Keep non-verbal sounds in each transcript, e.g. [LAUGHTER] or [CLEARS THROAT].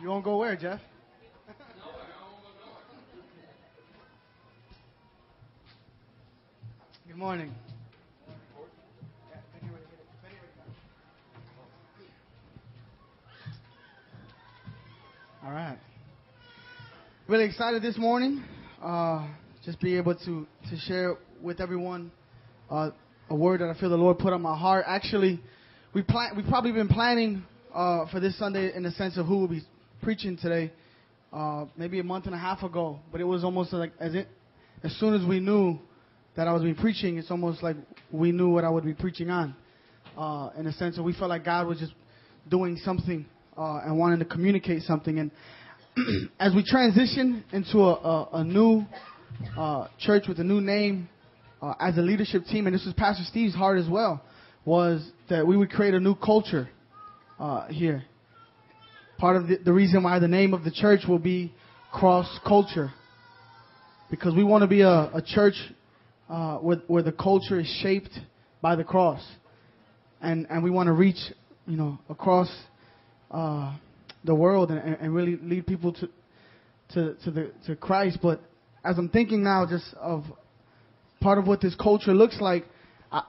You won't go where, Jeff? Good morning. All right. Really excited this morning. Uh, just be able to, to share with everyone uh, a word that I feel the Lord put on my heart. Actually, we plan, we've probably been planning uh, for this Sunday in the sense of who will be preaching today, uh, maybe a month and a half ago. But it was almost like as it, as soon as we knew that I was be preaching, it's almost like we knew what I would be preaching on. Uh, in a sense that we felt like God was just doing something uh, and wanting to communicate something. And [CLEARS THROAT] as we transition into a, a, a new uh, church with a new name, uh, as a leadership team, and this was Pastor Steve's heart as well, was that we would create a new culture uh, here. Part of the, the reason why the name of the church will be Cross Culture, because we want to be a, a church uh, where, where the culture is shaped by the cross, and and we want to reach, you know, across uh, the world and, and really lead people to to to the to Christ. But as I'm thinking now, just of part of what this culture looks like, I,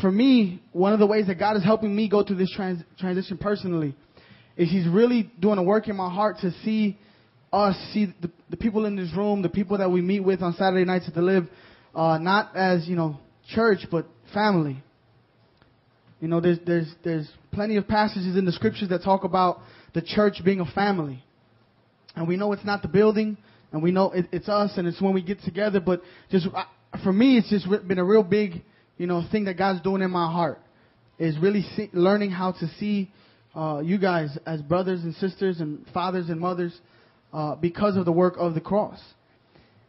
for me, one of the ways that God is helping me go through this trans, transition personally is He's really doing a work in my heart to see us, see the, the people in this room, the people that we meet with on Saturday nights at the Live, uh, not as you know church, but family. You know, there's there's there's plenty of passages in the scriptures that talk about the church being a family, and we know it's not the building, and we know it, it's us, and it's when we get together. But just I, for me, it's just been a real big, you know, thing that God's doing in my heart is really see, learning how to see uh, you guys as brothers and sisters and fathers and mothers uh, because of the work of the cross.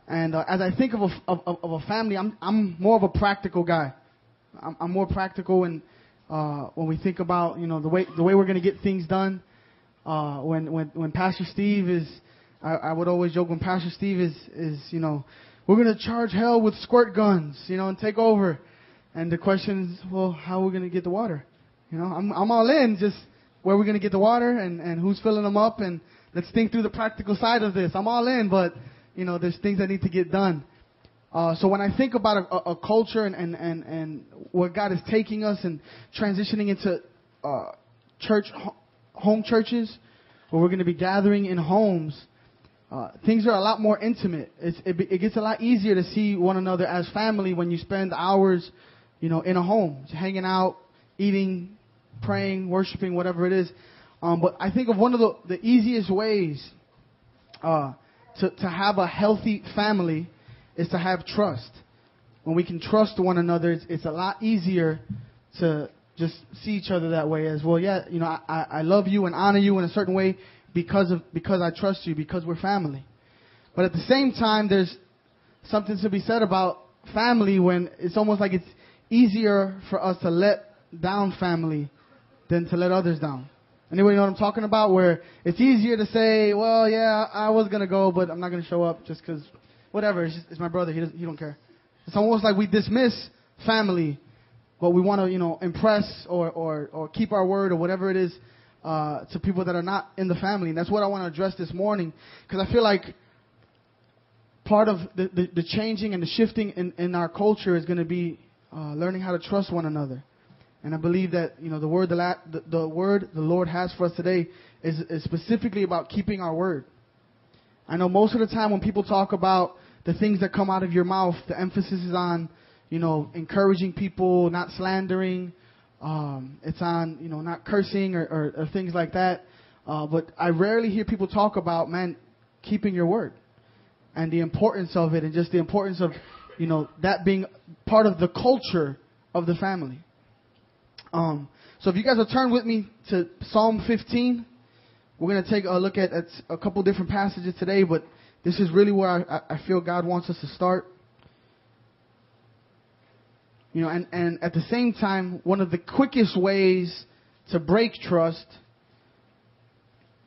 And uh, as I think of a, of, of a family, I'm, I'm more of a practical guy. I'm, I'm more practical and uh, when we think about you know the way the way we're going to get things done. Uh, when when when Pastor Steve is, I, I would always joke when Pastor Steve is is you know we're going to charge hell with squirt guns, you know, and take over. And the question is, well, how are we going to get the water? You know, I'm I'm all in. Just where we're we going to get the water and and who's filling them up and let's think through the practical side of this. I'm all in, but you know, there's things that need to get done. Uh, so when I think about a, a, a culture and, and, and, and where God is taking us and transitioning into uh, church, home churches, where we're going to be gathering in homes, uh, things are a lot more intimate. It's, it, it gets a lot easier to see one another as family when you spend hours, you know, in a home, hanging out, eating, praying, worshiping, whatever it is. Um, but I think of one of the, the easiest ways uh, to, to have a healthy family is to have trust. When we can trust one another, it's, it's a lot easier to just see each other that way as well. Yeah, you know, I, I love you and honor you in a certain way because of because I trust you because we're family. But at the same time, there's something to be said about family when it's almost like it's easier for us to let down family than to let others down. Anybody know what I'm talking about? Where it's easier to say, well, yeah, I was gonna go, but I'm not gonna show up just because whatever. It's, just, it's my brother. He doesn't, he don't care. It's almost like we dismiss family, but we want to, you know, impress or, or, or keep our word or whatever it is uh, to people that are not in the family. And that's what I want to address this morning because I feel like part of the, the, the, changing and the shifting in, in our culture is going to be uh, learning how to trust one another. And I believe that you know the word the, la- the, the word the Lord has for us today is, is specifically about keeping our word. I know most of the time when people talk about the things that come out of your mouth, the emphasis is on, you know, encouraging people, not slandering. Um, it's on, you know, not cursing or, or, or things like that. Uh, but I rarely hear people talk about, man, keeping your word and the importance of it and just the importance of, you know, that being part of the culture of the family. Um, so if you guys will turn with me to Psalm 15. We're going to take a look at, at a couple different passages today, but this is really where I, I feel God wants us to start. You know, and, and at the same time, one of the quickest ways to break trust,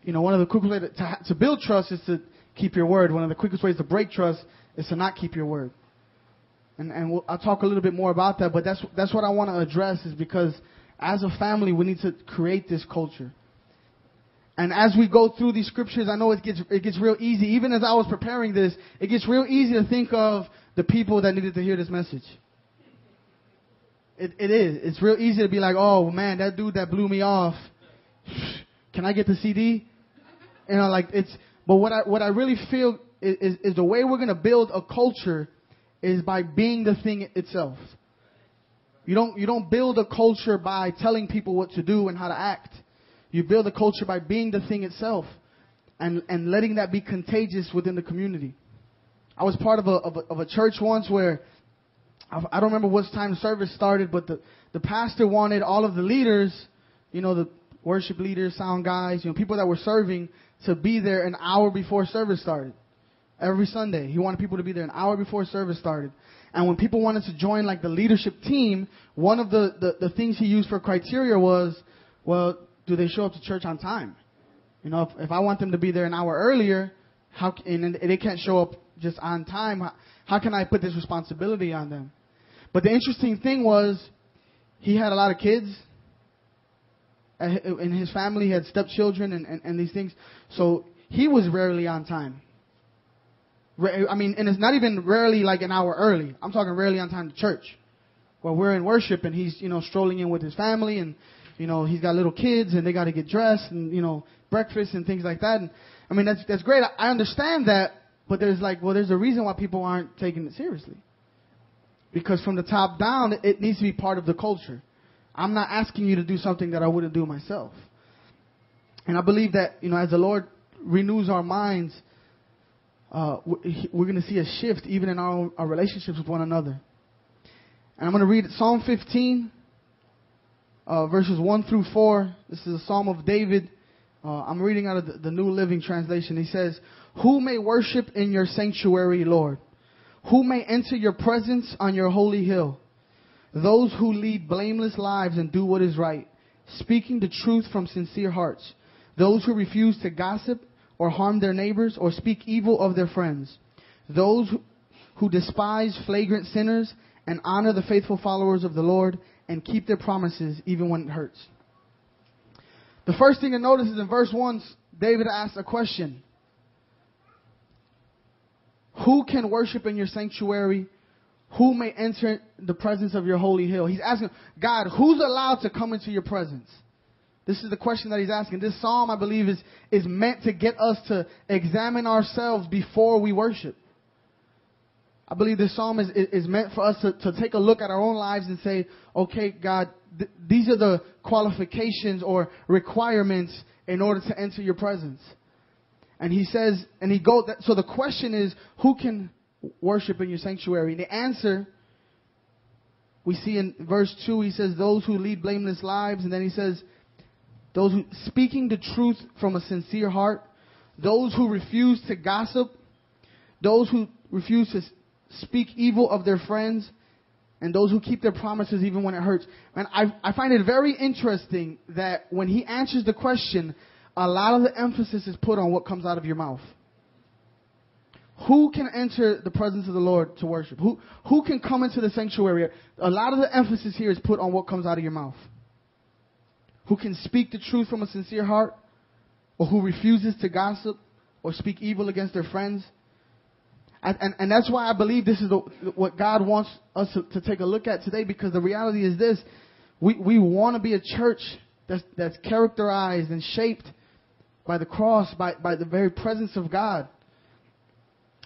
you know, one of the quickest ways to, to build trust is to keep your word. One of the quickest ways to break trust is to not keep your word. And, and we'll, I'll talk a little bit more about that, but that's, that's what I want to address is because as a family, we need to create this culture. And as we go through these scriptures, I know it gets it gets real easy. Even as I was preparing this, it gets real easy to think of the people that needed to hear this message. It, it is. It's real easy to be like, oh man, that dude that blew me off. [SIGHS] Can I get the CD? You know, like it's. But what I what I really feel is, is, is the way we're gonna build a culture is by being the thing itself. You don't you don't build a culture by telling people what to do and how to act. You build a culture by being the thing itself and, and letting that be contagious within the community. I was part of a, of a, of a church once where I don't remember what time service started, but the, the pastor wanted all of the leaders, you know, the worship leaders, sound guys, you know, people that were serving to be there an hour before service started. Every Sunday. He wanted people to be there an hour before service started. And when people wanted to join like the leadership team, one of the, the, the things he used for criteria was, well, do they show up to church on time? You know, if, if I want them to be there an hour earlier, how and they can't show up just on time, how, how can I put this responsibility on them? But the interesting thing was, he had a lot of kids. In his family, had stepchildren and, and, and these things. So he was rarely on time. I mean, and it's not even rarely like an hour early. I'm talking rarely on time to church. Well, we're in worship and he's, you know, strolling in with his family and you know, he's got little kids and they got to get dressed and, you know, breakfast and things like that. And I mean, that's, that's great. I understand that, but there's like, well, there's a reason why people aren't taking it seriously. Because from the top down, it needs to be part of the culture. I'm not asking you to do something that I wouldn't do myself. And I believe that, you know, as the Lord renews our minds, uh, we're going to see a shift even in our, our relationships with one another. And I'm going to read Psalm 15, uh, verses 1 through 4. This is a psalm of David. Uh, I'm reading out of the, the New Living Translation. He says, Who may worship in your sanctuary, Lord? Who may enter your presence on your holy hill? Those who lead blameless lives and do what is right, speaking the truth from sincere hearts. Those who refuse to gossip or harm their neighbors or speak evil of their friends. Those who despise flagrant sinners and honor the faithful followers of the Lord and keep their promises even when it hurts. The first thing to notice is in verse 1, David asks a question Who can worship in your sanctuary? Who may enter the presence of your holy hill? He's asking, God, who's allowed to come into your presence? This is the question that he's asking. This psalm, I believe, is, is meant to get us to examine ourselves before we worship. I believe this psalm is, is meant for us to, to take a look at our own lives and say, okay, God, th- these are the qualifications or requirements in order to enter your presence. And he says, and he goes, so the question is, who can worship in your sanctuary? And the answer, we see in verse 2, he says, those who lead blameless lives. And then he says, those who, speaking the truth from a sincere heart, those who refuse to gossip, those who refuse to speak evil of their friends, and those who keep their promises even when it hurts. And I, I find it very interesting that when he answers the question, a lot of the emphasis is put on what comes out of your mouth. Who can enter the presence of the Lord to worship? Who, who can come into the sanctuary? A lot of the emphasis here is put on what comes out of your mouth. Who can speak the truth from a sincere heart? Or who refuses to gossip or speak evil against their friends? And, and, and that's why I believe this is the, what God wants us to, to take a look at today because the reality is this. We, we want to be a church that's, that's characterized and shaped by the cross, by, by the very presence of God.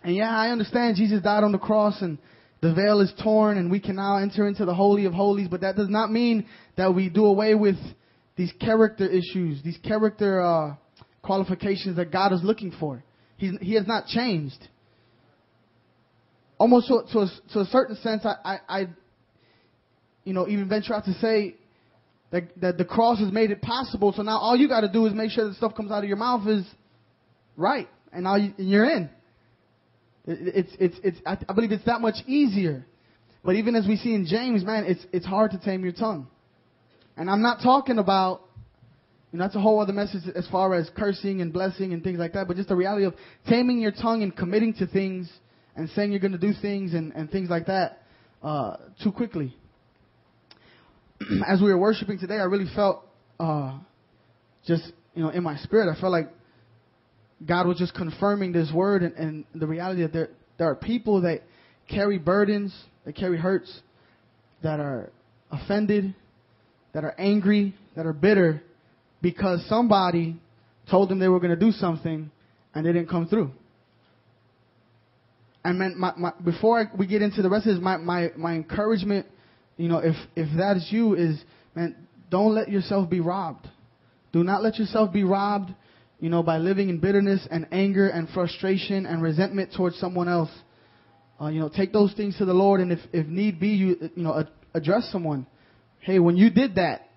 And yeah, I understand Jesus died on the cross and the veil is torn and we can now enter into the Holy of Holies, but that does not mean that we do away with these character issues, these character uh, qualifications that God is looking for. He's, he has not changed almost to, to, a, to a certain sense, I, I, I, you know, even venture out to say that, that the cross has made it possible. So now all you got to do is make sure the stuff comes out of your mouth is right, and now you, you're in. It, it's, it's, it's, I, I believe it's that much easier. But even as we see in James, man, it's, it's hard to tame your tongue. And I'm not talking about, you know, that's a whole other message as far as cursing and blessing and things like that, but just the reality of taming your tongue and committing to things and saying you're going to do things and, and things like that uh, too quickly. [CLEARS THROAT] As we were worshiping today, I really felt uh, just you know, in my spirit, I felt like God was just confirming this word and, and the reality that there there are people that carry burdens, that carry hurts, that are offended, that are angry, that are bitter, because somebody told them they were going to do something and they didn't come through. And man, my, my, before we get into the rest of this, my, my, my encouragement, you know, if, if that is you, is, man, don't let yourself be robbed. Do not let yourself be robbed, you know, by living in bitterness and anger and frustration and resentment towards someone else. Uh, you know, take those things to the Lord, and if, if need be, you, you know, address someone. Hey, when you did that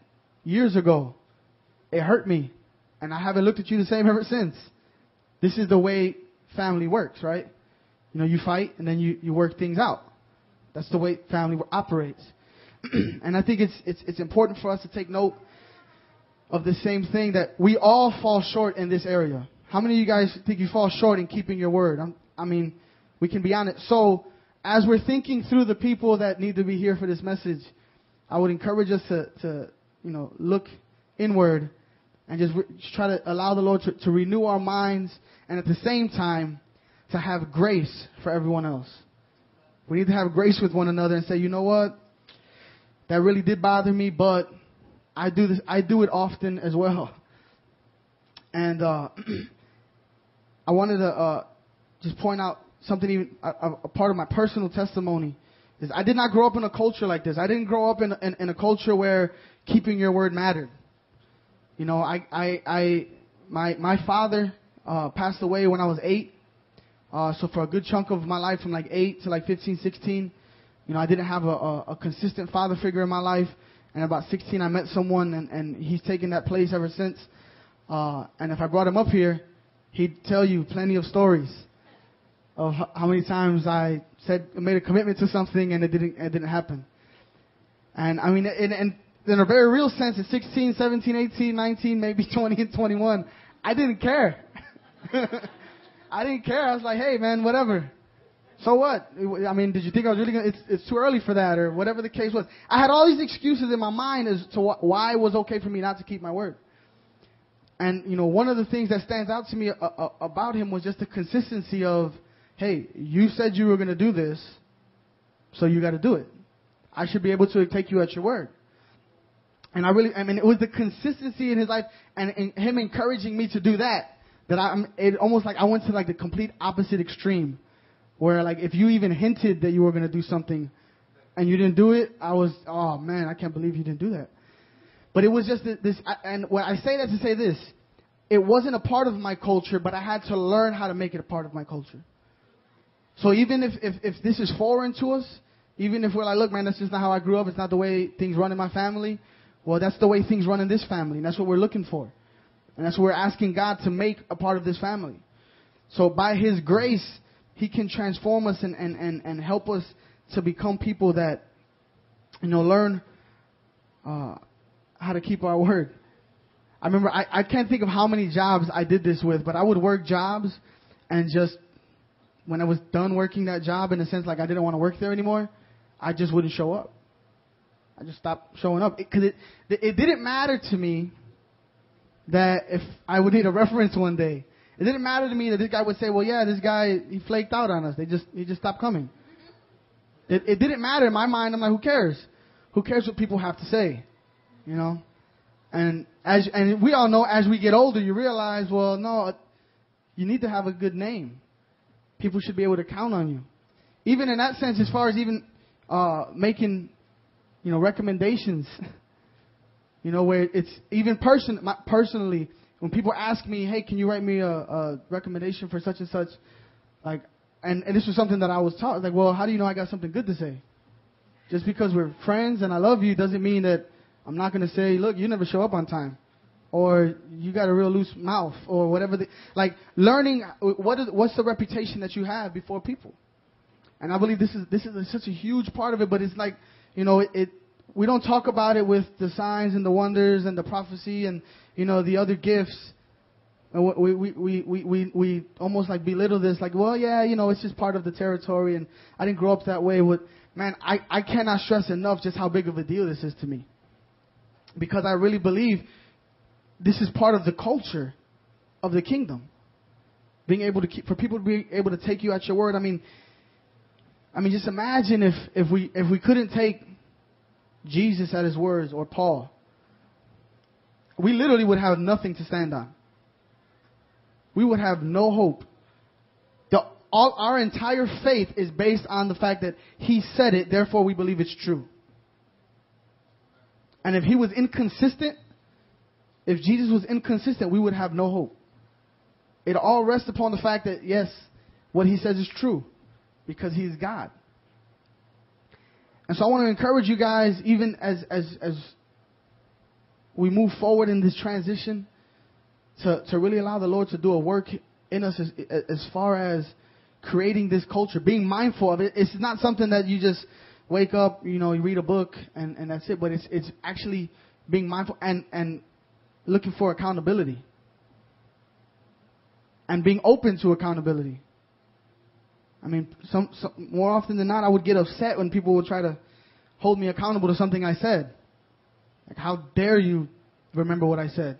years ago, it hurt me, and I haven't looked at you the same ever since. This is the way family works, right? You know, you fight and then you, you work things out. That's the way family operates. [CLEARS THROAT] and I think it's, it's, it's important for us to take note of the same thing that we all fall short in this area. How many of you guys think you fall short in keeping your word? I'm, I mean, we can be honest. So, as we're thinking through the people that need to be here for this message, I would encourage us to, to you know, look inward and just, re- try to allow the Lord to, to renew our minds and at the same time to have grace for everyone else. We need to have grace with one another and say, you know what? That really did bother me, but I do this, I do it often as well. [LAUGHS] And, uh, [CLEARS THROAT] I wanted to, uh, just point out something even, a, a, part of my personal testimony is I did not grow up in a culture like this. I didn't grow up in, in, in a culture where keeping your word mattered. You know, I, I, I, my, my father, uh, passed away when I was eight. Uh, so for a good chunk of my life, from like eight to like 15, 16, you know, I didn't have a, a, a consistent father figure in my life. And about 16, I met someone, and, and he's taken that place ever since. Uh, and if I brought him up here, he'd tell you plenty of stories of how many times I said, made a commitment to something and it didn't, it didn't happen. And I mean, in, in, in a very real sense, at 16, 17, 18, 19, maybe [LAUGHS] 20 and 21, I didn't care. [LAUGHS] I didn't care. I was like, hey, man, whatever. So what? I mean, did you think I was really gonna, it's, it's too early for that or whatever the case was. I had all these excuses in my mind as to wh- why it was okay for me not to keep my word. And, you know, one of the things that stands out to me a- a- about him was just the consistency of, hey, you said you were going to do this, so you got to do it. I should be able to take you at your word. And I really, I mean, it was the consistency in his life and, and him encouraging me to do that that I'm, it almost like I went to like the complete opposite extreme, where like if you even hinted that you were gonna do something, and you didn't do it, I was, oh man, I can't believe you didn't do that. But it was just this, and when I say that to say this, it wasn't a part of my culture, but I had to learn how to make it a part of my culture. So even if, if, if this is foreign to us, even if we're like, look, man, that's just not how I grew up, it's not the way things run in my family, well, that's the way things run in this family, and that's what we're looking for. And that's what we're asking God to make a part of this family. So by His grace, He can transform us and, and, and, and help us to become people that, you know, learn uh, how to keep our [LAUGHS] word. I remember, I, I can't think of how many jobs I did this with, but I would work jobs and just, when I was done working that job, in a sense like I didn't want to work there anymore, I just wouldn't show up. I just stopped showing up. Because it, it, it didn't matter to me that if I would need a reference one day, it didn't matter to me that this guy would say, "Well, yeah, this guy he flaked out on us. They just he just stopped coming." It, it didn't matter in my mind. I'm like, who cares? Who cares what people have to say? You know. And as and we all know, as we get older, you realize, well, no, you need to have a good name. People should be able to count on you. Even in that sense, as far as even uh, making, you know, recommendations. [LAUGHS] You know, where it's even person my, personally when people ask me, "Hey, can you write me a, a recommendation for such and such?" Like, and, and this was something that I was taught. Like, well, how do you know I got something good to say? Just because we're friends and I love you doesn't mean that I'm not going to say, "Look, you never show up on time." Or you got a real loose mouth, or whatever. The, like learning what is what's the reputation that you have before people, and I believe this is this is a, such a huge part of it. But it's like you know it, it we don't talk about it with the signs and the wonders and the prophecy and you know the other gifts. And we we we we we, we almost like belittle this, like, well, yeah, you know, it's just part of the territory, and I didn't grow up that way. But man, I I cannot stress enough just how big of a deal this is to me, because I really believe this is part of the culture of the kingdom. Being able to keep, for people to be able to take you at your word. I mean, I mean, just imagine if, if we, if we couldn't take Jesus at his words or Paul. We literally would have nothing to stand on. We would have no hope. The, all, our entire faith is based on the fact that he said it, therefore we believe it's true. And if he was inconsistent, if Jesus was inconsistent, we would have no hope. It all rests upon the fact that, yes, what he says is true because he's God. And so I want to encourage you guys, even as, as, as we move forward in this transition, to, to really allow the Lord to do a work in us as, as far as creating this culture, being mindful of it. It's not something that you just wake up, you know, you read a book and, and that's it, but it's, it's actually being mindful and, and looking for accountability and being open to accountability. I mean, some, some, more often than not, I would get upset when people would try to hold me accountable to something I said. Like, how dare you remember what I said?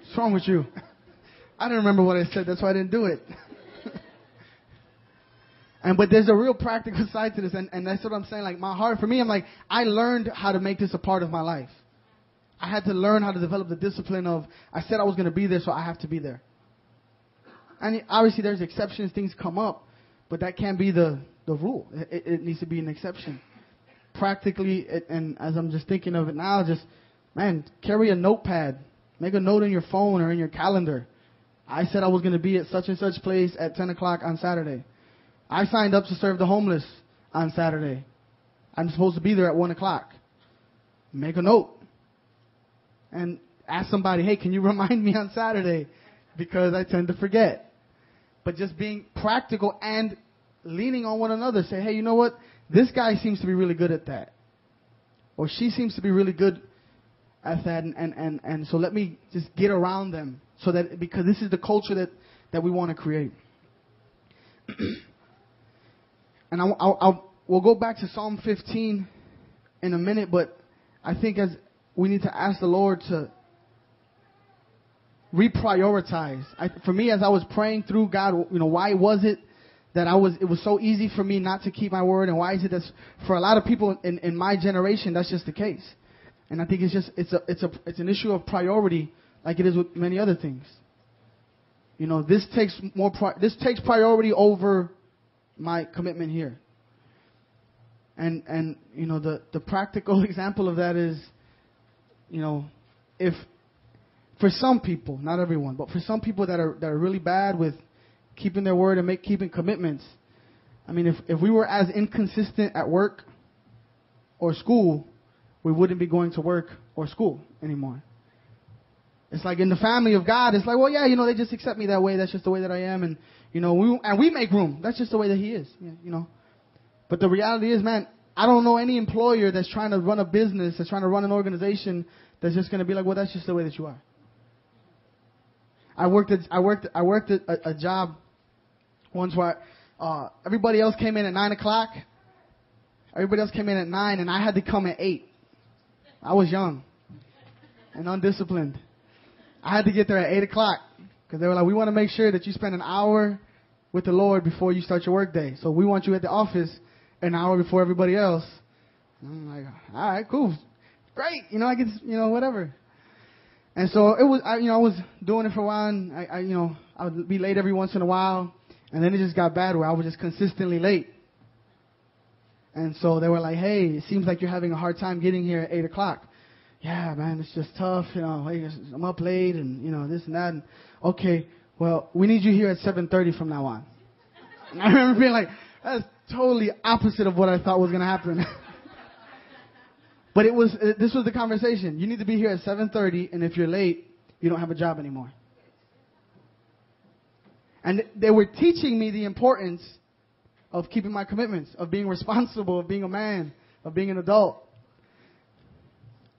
What's wrong with you? [LAUGHS] I didn't remember what I said, that's why I didn't do it. [LAUGHS] and but there's a real practical side to this, and, and that's what I'm saying. Like my heart, for me, I'm like, I learned how to make this a part of my life. I had to learn how to develop the discipline of I said I was going to be there, so I have to be there. And obviously, there's exceptions; things come up, but that can't be the the rule. It, it needs to be an exception. Practically, it, and as I'm just thinking of it now, just man, carry a notepad, make a note in your phone or in your calendar. I said I was going to be at such and such place at 10 o'clock on Saturday. I signed up to serve the homeless on Saturday. I'm supposed to be there at 1 o'clock. Make a note and ask somebody, hey, can you [LAUGHS] remind me on Saturday? Because I tend to forget. But just being practical and leaning on one another. Say, hey, you know what? This guy seems to be really good at that. Or she seems to be really good at that. And, and, and, and so let me just get around them. So that, because this is the culture that, that we want to create. [CLEARS THROAT] and I, I'll, I'll, we'll go back to Psalm 15 in a minute, but I think as we need to ask the Lord to reprioritize. I, for me, as I was praying through God, you know, why was it that I was, it was so easy for me not to keep my word, and why is it that for a lot of people in, in my generation, that's just the case. And I think it's just, it's a, it's a, it's an issue of priority, like it is with many other things. You know, this takes more, pri- this takes priority over my commitment here. And, and, you know, the, the practical [LAUGHS] example of that is, you know, if for some people, not everyone, but for some people that are that are really bad with keeping their word and make keeping commitments, I mean, if if we were as inconsistent at work or school, we wouldn't be going to work or school anymore. It's like in the family of God, it's like, well, yeah, you know, they just accept me that way. That's just the way that I am, and you know, we and we make room. That's just the way that He is, you know. But the reality is, man, I don't know any employer that's trying to run a business, that's trying to run an organization that's just going to be like, well, that's just the way that you are. I worked at, I worked, I worked at a, a job once where, uh, everybody else came in at nine o'clock. Everybody else came in at nine and I had to come at eight. I was young and undisciplined. I had to get there at eight o'clock because they were like, we want to make sure that you spend an hour with the Lord before you start your workday. So we want you at the office an hour before everybody else. And I'm like, all right, cool great. You know, I get, you know, whatever. And so it was, I, you know, I was doing it for a while, and I, I, you know, I would be late every once in a while, and then it just got bad where I was just consistently late. And so they were like, "Hey, it seems like you're having a hard time getting here at eight o'clock." Yeah, man, it's just tough. You know, I'm up late, and you know this and that. And okay, well, we need you here at 7:30 from now on. And [LAUGHS] I remember being like, "That's totally opposite of what I thought was going to happen." [LAUGHS] But it was uh, this was the conversation. You need to be here at 7:30, and if you're late, you don't have a job anymore. And they were teaching me the importance of keeping my commitments, of being responsible, of being a man, of being an adult.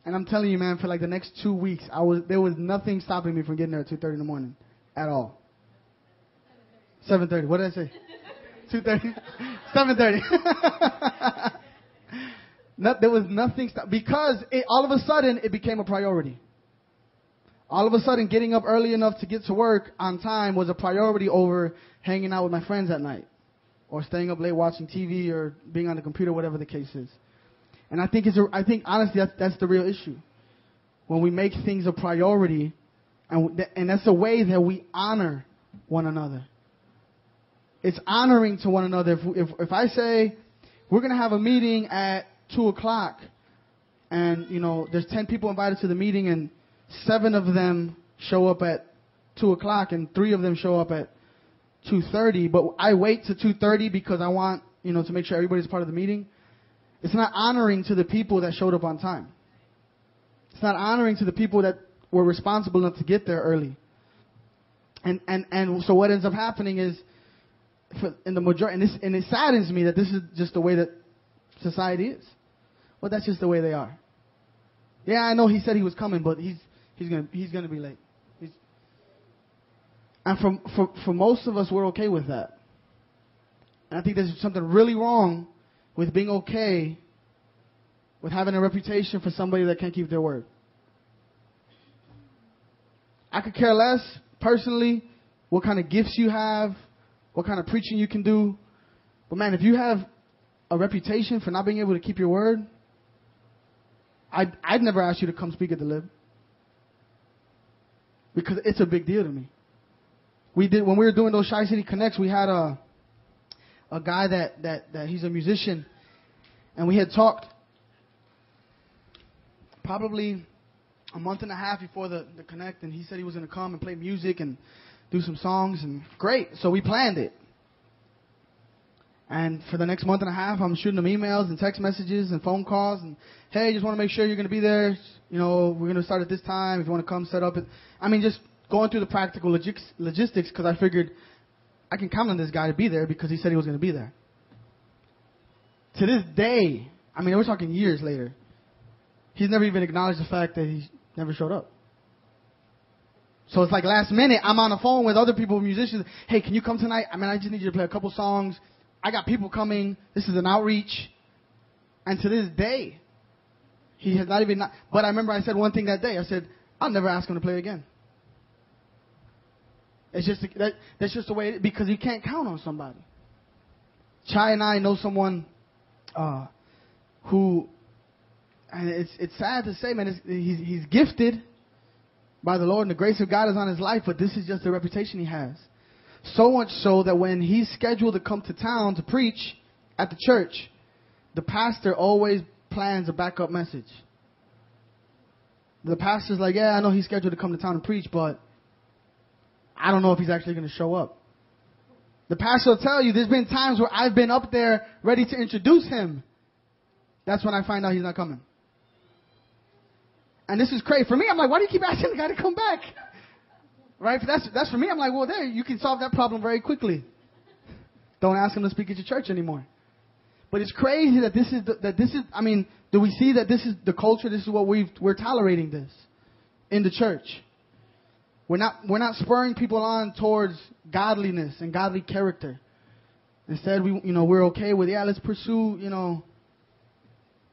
And I'm telling you, man, for like the next two weeks, I was there was nothing stopping me from getting there at 2:30 in the morning, at all. 7:30. What did I say? 2:30. 7:30. No, there was nothing because it, all of a sudden it became a priority. all of a sudden getting up early enough to get to work on time was a priority over hanging out with my friends at night or staying up late watching TV or being on the computer, whatever the case is. And I think it's a, I think honestly that's, that's the real issue. When we make things a priority and, and that's a way that we honor one another. It's honoring to one another. If, if, if I say, we're going to have a meeting at 2 o'clock, and, you know, there's 10 people invited to the meeting, and seven of them show up at 2 o'clock, and three of them show up at 2.30, but I wait to 2.30 because I want, you know, to make sure everybody's part of the meeting. It's not honoring to the people that showed up on time. It's not honoring to the people that were responsible enough to get there early. And, and, and so what ends up happening is, for, in the majority, and, and it saddens me that this is just the way that society is. Well, that's just the way they are. Yeah, I know he said he was coming, but he's he's gonna he's gonna be late. He's, and for, for for most of us, we're okay with that. And I think there's something really wrong with being okay with having a reputation for somebody that can't keep their word. I could care less personally what kind of gifts you have, what kind of preaching you can do. But man, if you have a reputation for not being able to keep your word, I'd, I'd never ask you to come speak at the lib. Because it's a big deal to me. We did, when we were doing those Shy City Connects, we had a, a guy that, that, that he's a musician, and we had talked probably a month and a half before the, the connect, and he said he was going to come and play music and do some songs, and great. So we planned it. And for the next month and a half, I'm shooting them emails and text messages and phone calls, and hey, just want to make sure you're going to be there. You know, we're going to start at this time. If you want to come, set up. I mean, just going through the practical logistics because I figured I can count on this guy to be there because he said he was going to be there. To this day, I mean, we're talking years later. He's never even acknowledged the fact that he never showed up. So it's like last minute, I'm on the phone with other people, musicians. Hey, can you come tonight? I mean, I just need you to play a couple songs. I got people coming. This is an outreach. And to this day, he has not even. Not, but I remember I said one thing that day. I said, I'll never ask him to play again. It's just that, that's just the way it, because he can't count on somebody. Chai and I know someone uh, who and it's it's sad to say, man, he's he's gifted by the Lord, and the grace of God is on his life. But this is just the reputation he has. So much so that when he's scheduled to come to town to preach at the church, the pastor always plans a backup message. The pastor's like, yeah, I know he's scheduled to come to town and preach, but I don't know if he's actually going to show up. The pastor will tell you there's been times where I've been up there ready to introduce him. That's when I find out he's not coming. And this is crazy. For me, I'm like, why do you keep asking the guy to come back? Right? That's, that's for me. I'm like, well, there, you can solve that problem very quickly. Don't ask him to speak at your church anymore. But it's crazy that this is, the, that this is, I mean, do we see that this is the culture? This is what we we're tolerating this in the church. We're not, we're not spurring people on towards godliness and godly character. Instead, we, you know, we're okay with, yeah, let's pursue, you know,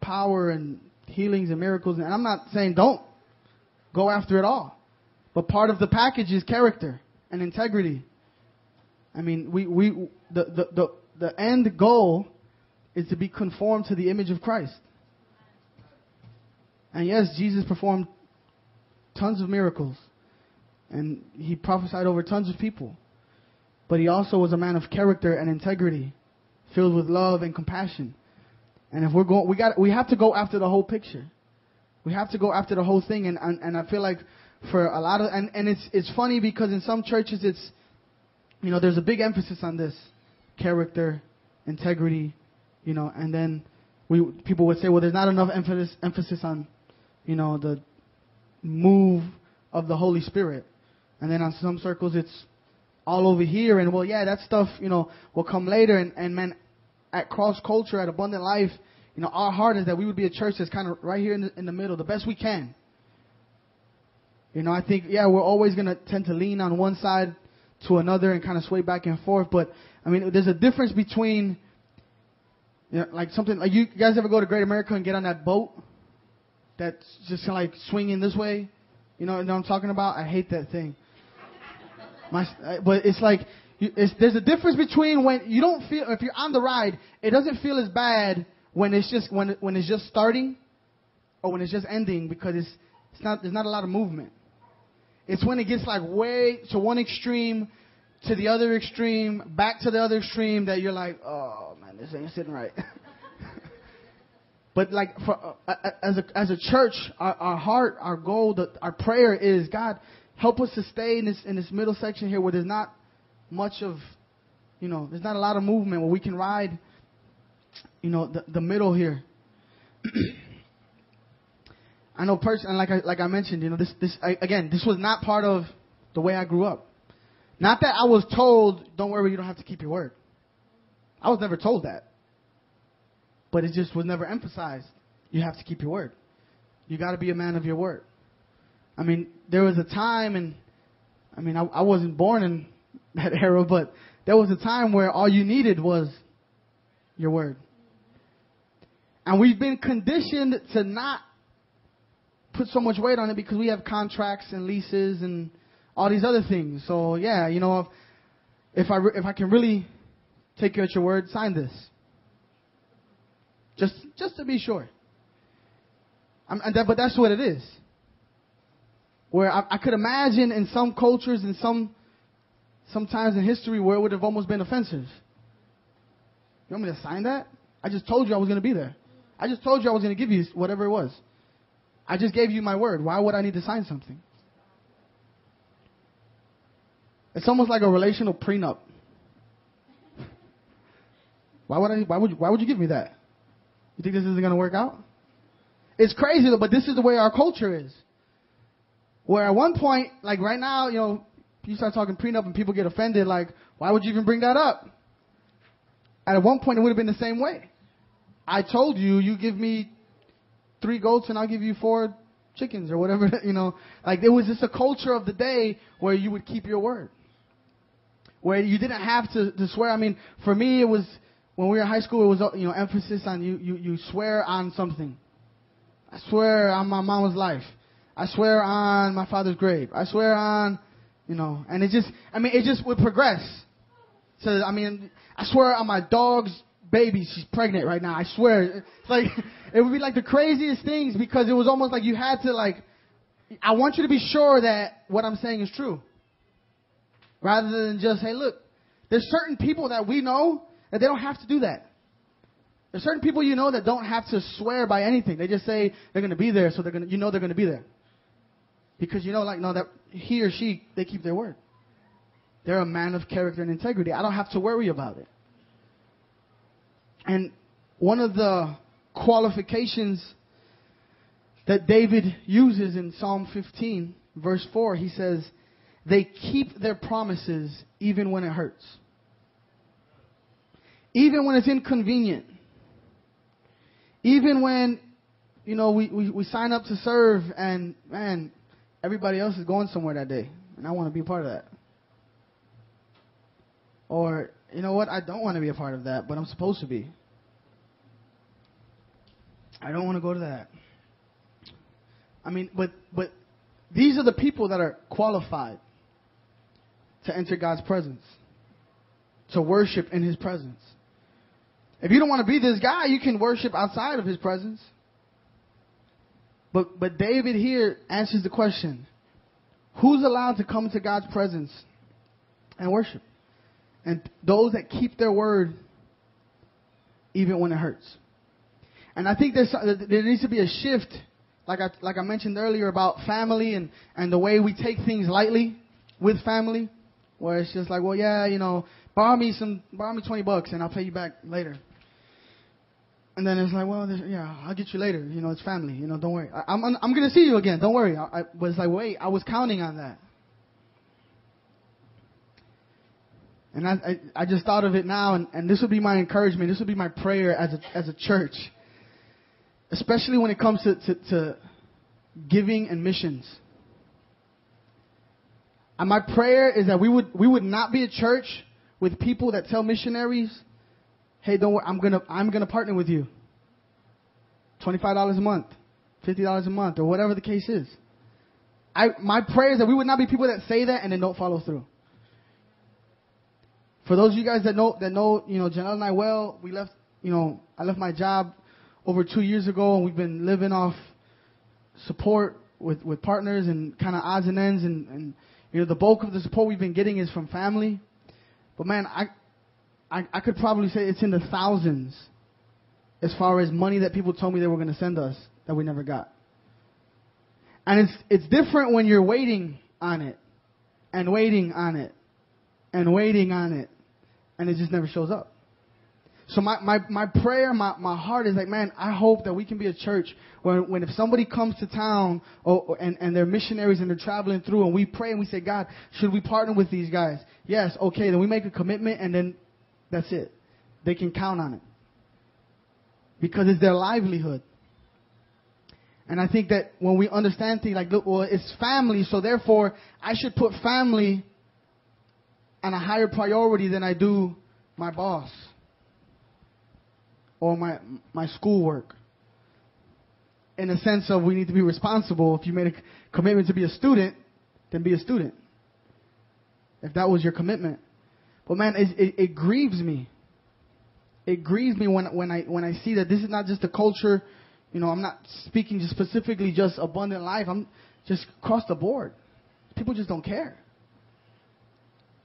power and healings and miracles. And I'm not saying don't go after it all. But part of the package is character and integrity. I mean, we, we, the, the, the, the end goal is to be conformed to the image of Christ. And yes, Jesus performed tons of miracles. And he prophesied over tons of people. But he also was a man of character and integrity, filled with love and compassion. And if we're going, we got, we have to go after the whole picture. We have to go after the whole thing. And, and, and I feel like for a lot of, and, and it's, it's funny because in some churches it's, you know, there's a big emphasis on this character, integrity, you know, and then we, people would say, well, there's not enough emphasis, emphasis on, you know, the move of the Holy Spirit. And then on some circles it's all over here and well, yeah, that stuff, you know, will come later. And, and man, at Cross Culture, at Abundant Life, you know, our heart is that we would be a church that's kind of right here in the, in the middle, the best we can. You know, I think, yeah, we're always going to tend to lean on one side to another and kind of sway back and forth. But, I mean, there's a difference between, you know, like something, like you guys ever go to Great America and get on that boat that's just like swinging this way? You know, you know what I'm talking about? I hate that thing. My, but it's like it's, there's a difference between when you don't feel if you're on the ride, it doesn't feel as bad when it's just when when it's just starting or when it's just ending because it's it's not there's not a lot of movement. It's when it gets like way to one extreme to the other extreme, back to the other extreme that you're like, oh man, this ain't sitting right. [LAUGHS] but like for, uh, as a as a church, our, our heart, our goal, the, our prayer is God help us to stay in this in this middle section here where there's not much of, you know, there's not a lot of movement where we can ride, you know, the the middle here. [CLEARS THROAT] I know personally, like I like I mentioned, you know, this this I, again, this was not part of the way I grew up. Not that I was told, don't worry, you don't have to keep your word. I was never told that. But it just was never emphasized. You have to keep your word. You got to be a man of your word. I mean, there was a time, and I mean, I, I wasn't born in [LAUGHS] that era, but there was a time where all you needed was your word. And we've been conditioned to not put so much weight on it because we have contracts and leases and all these other things. So yeah, you know, if, if I if I can really take you at your word, sign this. Just just to be sure. I'm, that, but that's what it is. Where I, I could imagine in some cultures in some sometimes in history where it would have almost been offensive. You want me to sign that? I just told you I was going to be there. I just told you I was going to give you whatever it was. I just gave you my word. Why would I need to sign something? It's almost like a relational prenup. [LAUGHS] Why would I? Why would you, Why would you give me that? You think this isn't going to work out? It's crazy but this is the way our culture is. Where at one point, like right now, you know, you start talking prenup and people get offended. Like, why would you even bring that up? At one point, it would have been the same way. I told you, you give me three goats and I'll give you four chickens or whatever, [LAUGHS] you know. Like, it was just a culture of the day where you would keep your word where you didn't have to, to swear. I mean, for me, it was when we were in high school. It was you know emphasis on you you you swear on something. I swear on my mom's life. I swear on my father's grave. I swear on, you know, and it just I mean it just would progress. So I mean, I swear on my dog's baby. She's pregnant right now. I swear. It's like [LAUGHS] it would be like the craziest things because it was almost like you had to like. I want you to be sure that what I'm saying is true. Rather than just, hey, look, there's certain people that we know that they don't have to do that. There's certain people you know that don't have to swear by anything. They just say they're going to be there, so they're going to, you know they're going to be there. Because you know, like, no, that he or she, they keep their word. They're a man of character and integrity. I don't have to worry about it. And one of the qualifications that David uses in Psalm 15, verse 4, he says, they keep their promises even when it hurts. Even when it's inconvenient. Even when, you know, we, we, we sign up to serve and, man, everybody else is going somewhere that day. And I want to be part of that. Or, you know what, I don't want to be a part of that, but I'm supposed to be. I don't want to go to that. I mean, but but these are the people that are qualified to enter God's presence, to worship in His presence. If you don't want to be this guy, you can worship outside of His presence. But, but David here answers the question who's allowed to come into God's presence and worship? And those that keep their word even when it hurts. And I think there's, there needs to be a shift, like I, like I mentioned earlier, about family and, and the way we take things lightly with family where it's just like, well, yeah, you know, borrow me some, borrow me 20 bucks and I'll pay you back later. And then it's like, well, yeah, I'll get you later. You know, it's family. You know, don't worry. I, am I'm, I'm going to see you again. Don't worry. I, I, it's like, wait, I was counting on that. And I, I, I just thought of it now, and, and this would be my encouragement. This would be my prayer as a, as a church, especially when it comes to, to, to giving and missions. And my prayer is that we would, we would not be a church with people that tell missionaries, hey, don't worry, I'm gonna, I'm gonna partner with you. $25 a month, $50 a month, or whatever the case is. I, my prayer is that we would not be people that say that and then don't follow through. For those of you guys that know, that know, you know, Janelle and I well, we left, you know, I left my job over two years ago and we've been living off support with, with partners and kind of odds and ends and, and, you know, the bulk of the support we've been getting is from family. But man, I, I, I could probably say it's in the thousands as far as money that people told me they were going to send us that we never got. And it's, it's different when you're waiting on it and waiting on it and waiting on it and it just never shows up. So my, my, my prayer, my, my heart is like, man, I hope that we can be a church where when if somebody comes to town or, and, and they're missionaries and they're traveling through and we pray and we say, God, should we partner with these guys? Yes, okay, then we make a commitment and then that's it. They can count on it. Because it's their livelihood. And I think that when we understand things like, look, well, it's family, so therefore I should put family on a higher priority than I do my boss or my my schoolwork. In a sense of we need to be responsible. If you made a commitment to be a student, then be a student. If that was your commitment, but man, it, it, it grieves me. It grieves me when when I when I see that this is not just a culture. You know, I'm not speaking just specifically just abundant life. I'm just across the board. People just don't care.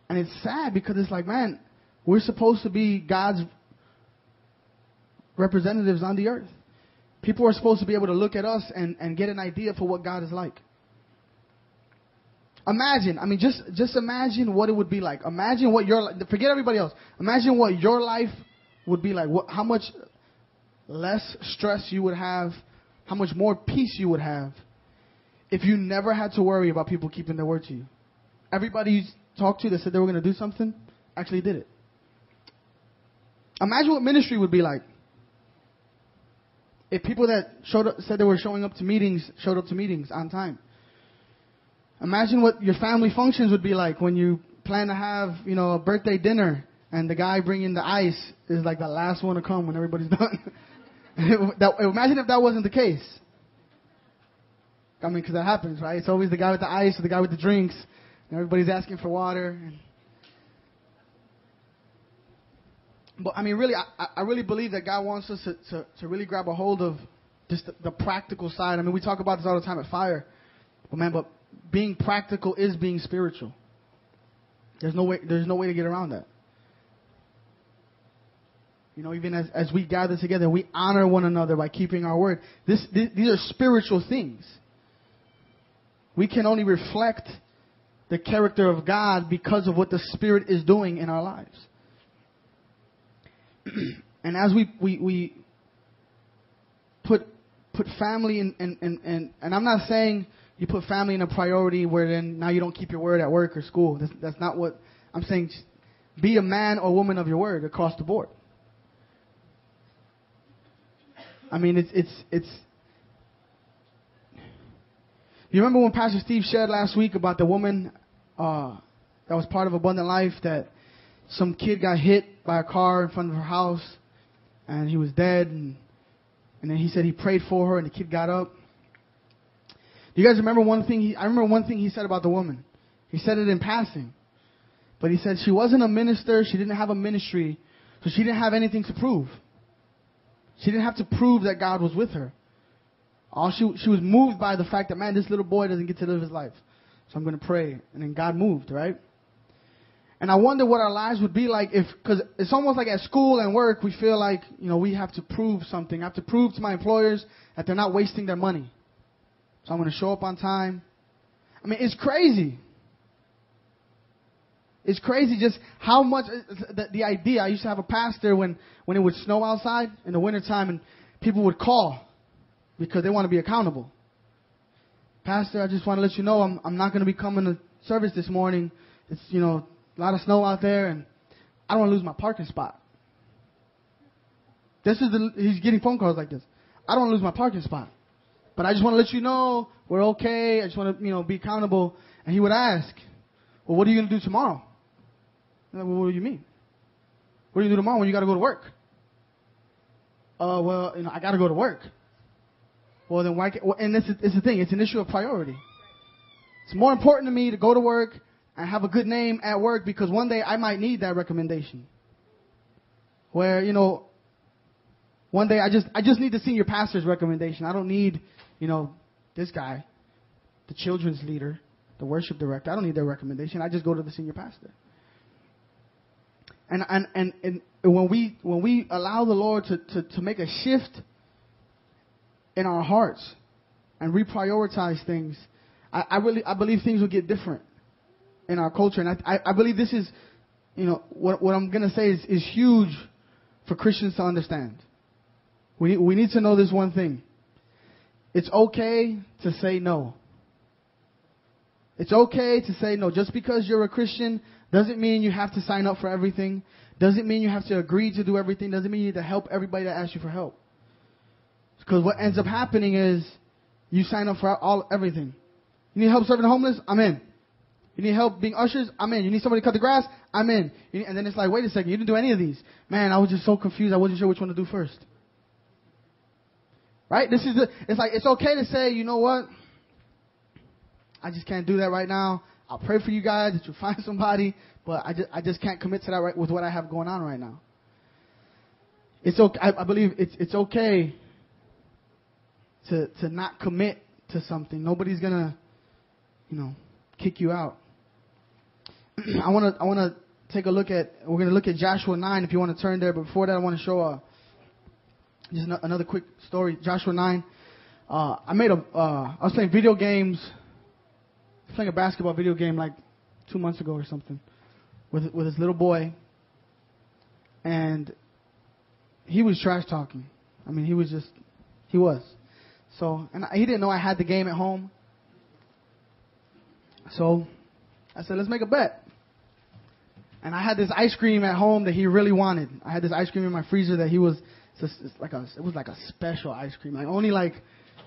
And it's sad because it's like, man, we're supposed to be God's representatives on the earth. People are supposed to be able to look at us and, and get an idea for what God is like. Imagine, I mean, just, just imagine what it would be like. Imagine what your, forget everybody else. Imagine what your life would be like. What, how much less stress you would have, how much more peace you would have if you never had to worry about people keeping their word to you. Everybody you talked to that said they were going to do something actually did it. Imagine what ministry would be like if people that showed up, said they were showing up to meetings showed up to meetings on time. Imagine what your family functions would be like when you plan to have, you know, a birthday dinner and the guy bringing the ice is like the last one to come when everybody's [LAUGHS] done. [LAUGHS] that, imagine if that wasn't the case. I mean, because that happens, right? It's always the guy with the ice or the guy with the drinks, and everybody's asking for water. But I mean, really, I, I really believe that God wants us to, to, to really grab a hold of just the, the practical side. I mean, we talk about this all the time at Fire, but man, but being practical is being spiritual. There's no way. There's no way to get around that. You know, even as, as we gather together, we honor one another by keeping our word. This, these are spiritual things. We can only reflect the character of God because of what the Spirit is doing in our lives. [CLEARS THROAT] and as we, we, we put, put family in, in, in, and I'm not saying you put family in a priority where then now you don't keep your word at work or school. That's, that's not what I'm saying. Be a man or woman of your word across the board. I mean, it's, it's, it's, you remember when Pastor Steve shared last week about the woman uh, that was part of Abundant Life that some kid got hit by a car in front of her house and he was dead and and then he said he prayed for her and the kid got up. You guys remember one thing he I remember one thing he said about the woman. He said it in passing. But he said she wasn't a minister, she didn't have a ministry, so she didn't have anything to prove. She didn't have to prove that God was with her. All she she was moved by the fact that man, this little boy doesn't get to live his life. So I'm going to pray, and then God moved, right? And I wonder what our lives would be like if, because it's almost like at school and work, we feel like, you know, we have to prove something. I have to prove to my employers that they're not wasting their money. So I'm going to show up on time. I mean, it's crazy. It's crazy just how much, the, the idea. I used to have a pastor when, when it would snow outside in the wintertime and people would call because they want to be accountable. Pastor, I just want to let you know I'm, I'm not going to be coming to service this morning. It's, you know, a lot of snow out there, and I don't want to lose my parking spot. This is the, he's getting phone calls like this. I don't want to lose my parking spot. But I just want to let you know we're okay. I just want to, you know, be accountable. And he would ask, well, what are you going to do tomorrow? Like, well, what do you mean? What do you do tomorrow when you got to go to work? Uh, well, you know, I got to go to work. Well, then why? Can't, and this is, it's the thing. It's an issue of priority. It's more important to me to go to work and have a good name at work because one day I might need that recommendation. Where, you know, one day I just I just need the senior pastor's recommendation. I don't need, you know, this guy, the children's leader, the worship director. I don't need their recommendation. I just go to the senior pastor. And and and, and when we when we allow the Lord to, to, to make a shift in our hearts and reprioritize things, I, I really I believe things will get different in our culture. And I, I, I believe this is, you know, what, what I'm going to say is, is huge for Christians to understand. We, we need to know this one thing. It's okay to say no. It's okay to say no. Just because you're a Christian doesn't mean you have to sign up for everything. Doesn't mean you have to agree to do everything. Doesn't mean you need to help everybody that asks you for help. Because what ends up happening is you sign up for all everything. You need help serving the homeless? I'm in. You need help being ushers? I'm in. You need somebody to cut the grass? I'm in. and then it's like, wait a second, you didn't do any of these. Man, I was just so confused. I wasn't sure which one to do first. Right? This is the, it's like, it's okay to say, you know what? I just can't do that right now. I'll pray for you guys that you [LAUGHS] find somebody, but I just, I just can't commit to that right, with what I have going on right now. It's okay, I, I believe it's, it's okay to, to not commit to something. Nobody's gonna, you know, kick you out. [CLEARS THROAT] I want to I want to take a look at we're to look at Joshua 9 if you want to turn there. But before that, I want to show a just another quick story. Joshua 9. Uh, I made a uh, I was playing video games, playing a basketball video game like two months ago or something, with with this little boy, and he was trash talking. I mean, he was just he was. So, and he didn't know I had the game at home. So I said, let's make a bet. And I had this ice cream at home that he really wanted. I had this ice cream in my freezer that he was just like a it was like a special ice cream. Like only like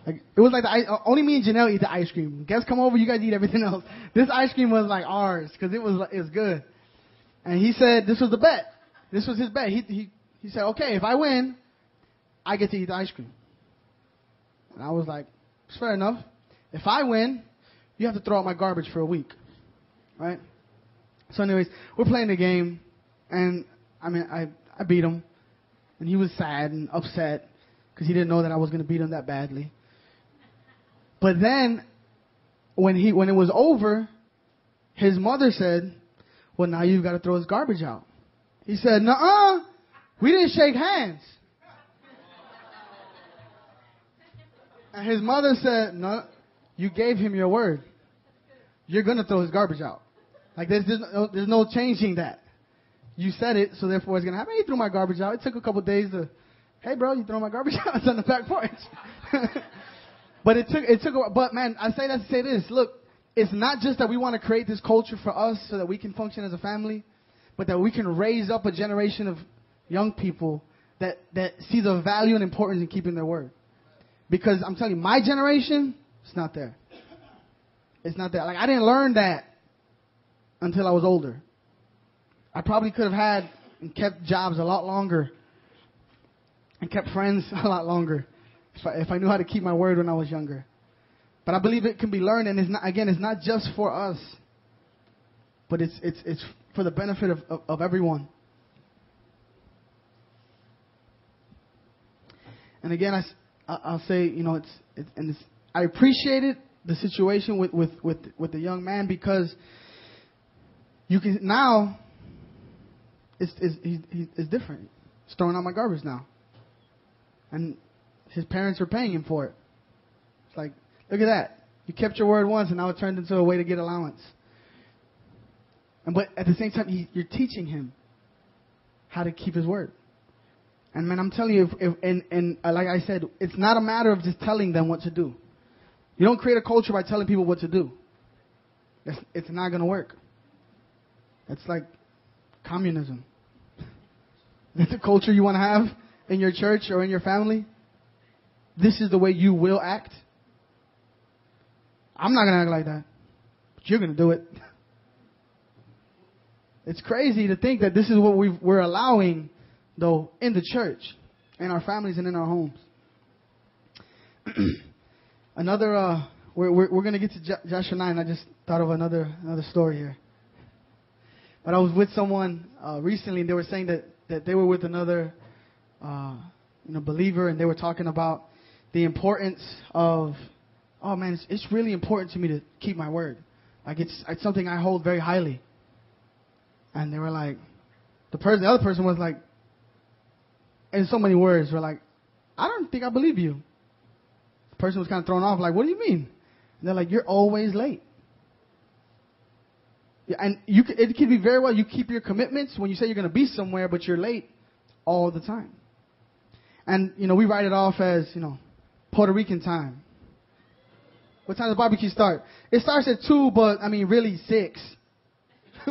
like it was like the only me and Janelle eat the ice cream. Guests come over, you guys eat everything else. [LAUGHS] This ice cream was like ours because it was it was good. And he said this was the bet. This was his bet. He he he said, okay, if I win, I get to eat the ice cream. And I was like, it's fair enough. If I win, you have to throw out my garbage for a week. Right? So, anyways, we're playing the game, and I mean, I, I beat him, and he was sad and upset because he didn't know that I was going to beat him that badly. But then, when he when it was over, his mother said, "Well, now you've got to throw his garbage out." He said, "Nuh-uh, we didn't shake hands." And his mother said, "No, you gave him your word." you're going to throw his garbage out. Like there's, there's, no, there's no changing that. You said it, so therefore it's going to happen. He threw my garbage out. It took a couple days to, hey bro, you throw my garbage [LAUGHS] out. It's on the back porch. [LAUGHS] but it took, it took, a, but man, I say that to say this. Look, it's not just that we want to create this culture for us so that we can function as a family, but that we can raise up a generation of young people that, that see the value and importance in keeping their word. Because I'm telling you, my generation, it's not there. It's not that. Like, I didn't learn that until I was older. I probably could have had and kept jobs a lot longer and kept friends [LAUGHS] a lot longer if I, if I knew how to keep my word when I was younger. But I believe it can be learned, and it's not, again, it's not just for us, but it's, it's, it's for the benefit of, of, of everyone. And again, I, I'll say, you know, it's, it's and it's, I appreciate it the situation with, with, with, with the young man because you can now it's, it's, he, it's different. He's throwing out my garbage now. And his parents are paying him for it. It's like, look at that. You kept your word once and now it turned into a way to get allowance. And but at the same time, he, you're teaching him how to keep his word. And man, I'm telling you, if, if, and, and uh, like I said, it's not a matter of just telling them what to do. You don't create a culture by telling people what to do. It's, it's not going to work. It's like communism. That's [LAUGHS] the culture you want to have in your church or in your family. This is the way you will act. I'm not going to act like that. But you're going to do it. [LAUGHS] It's crazy to think that this is what we are allowing, though, in the church, in our families, and in our homes. [CLEARS THROAT] Another uh, we're, we're, we're going to get to Jo- Joshua 9. I just thought of another, another story here. But I was with someone uh, recently, and they were saying that, that they were with another uh, you know, believer, and they were talking about the importance of, oh man, it's, it's really important to me to keep my word. Like it's, it's something I hold very highly. And they were like, the person, the other person was like, in so many words, were like, I don't think I believe you. The person was kind of thrown off, like, what do you mean? And they're like, you're always late. And you it could be very well you keep your commitments when you say you're going to be somewhere, but you're late all the time. And you know we write it off as you know Puerto Rican time. What time does barbecue start? It starts at two, but I mean really six. [LAUGHS]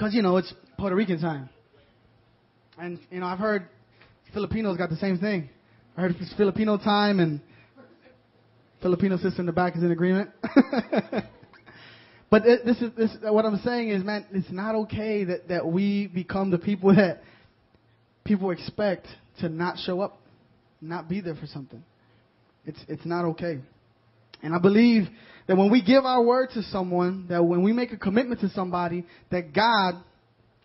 Because you know it's Puerto Rican time. And you know I've heard Filipinos got the same thing. I heard it's Filipino time and Filipino sister in the back is in agreement. [LAUGHS] but this is this what I'm saying is, man, it's not okay that that we become the people that people expect to not show up, not be there for something. It's it's not okay. And I believe that when we give our word to someone, that when we make a commitment to somebody, that God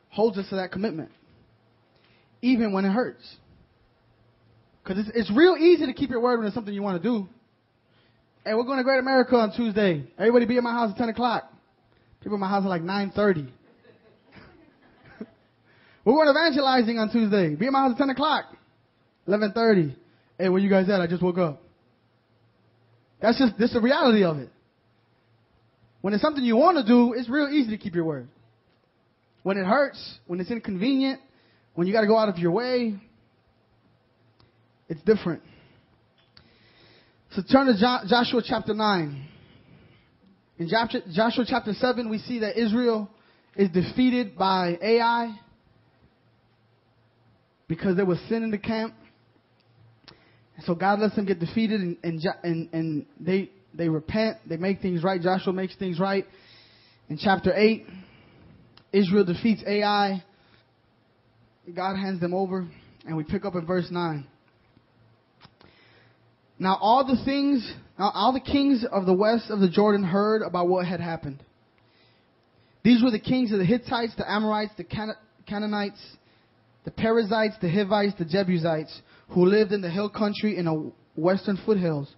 holds us to that commitment, even when it hurts. Because it's, it's real easy to keep your word when it's something you want to do. Hey, we're going to Great America on Tuesday. Everybody be at my house at 10 o'clock. People at my house at like 9.30. [LAUGHS] we're going evangelizing on Tuesday. Be at my house at 10 o'clock. 11.30. Hey, where you guys at? I just woke up. That's just, this is the reality of it. When it's something you want to do, it's real easy to keep your word. When it hurts, when it's inconvenient, when you got to go out of your way, it's different. So turn to Joshua chapter 9. In Joshua chapter 7, we see that Israel is defeated by Ai because there was sin in the camp. So God lets them get defeated and, and, and, and they, they repent. They make things right. Joshua makes things right. In chapter 8, Israel defeats Ai. God hands them over. And we pick up in verse 9. Now all the things, now all the kings of the west of the Jordan heard about what had happened. These were the kings of the Hittites, the Amorites, the Can- Canaanites, the Perizzites, the Hivites, the Jebusites, who lived in the hill country in the western foothills,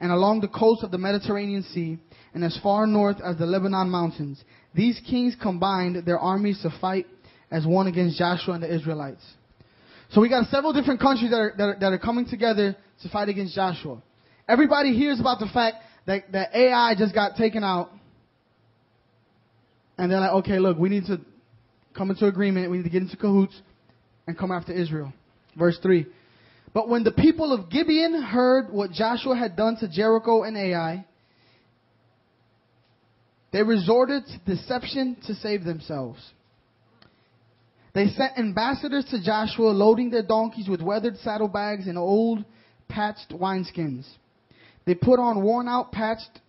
and along the coast of the Mediterranean Sea, and as far north as the Lebanon mountains. These kings combined their armies to fight as one against Joshua and the Israelites. So we got several different countries that are, that are, that are coming together to fight against Joshua. Everybody hears about the fact that, that Ai just got taken out. And they're like, okay, look, we need to come into agreement. We need to get into cahoots and come after Israel. Verse 3. But when the people of Gibeon heard what Joshua had done to Jericho and Ai, they resorted to deception to save themselves. They sent ambassadors to Joshua, loading their donkeys with weathered saddlebags and old patched wineskins. They put on worn out patched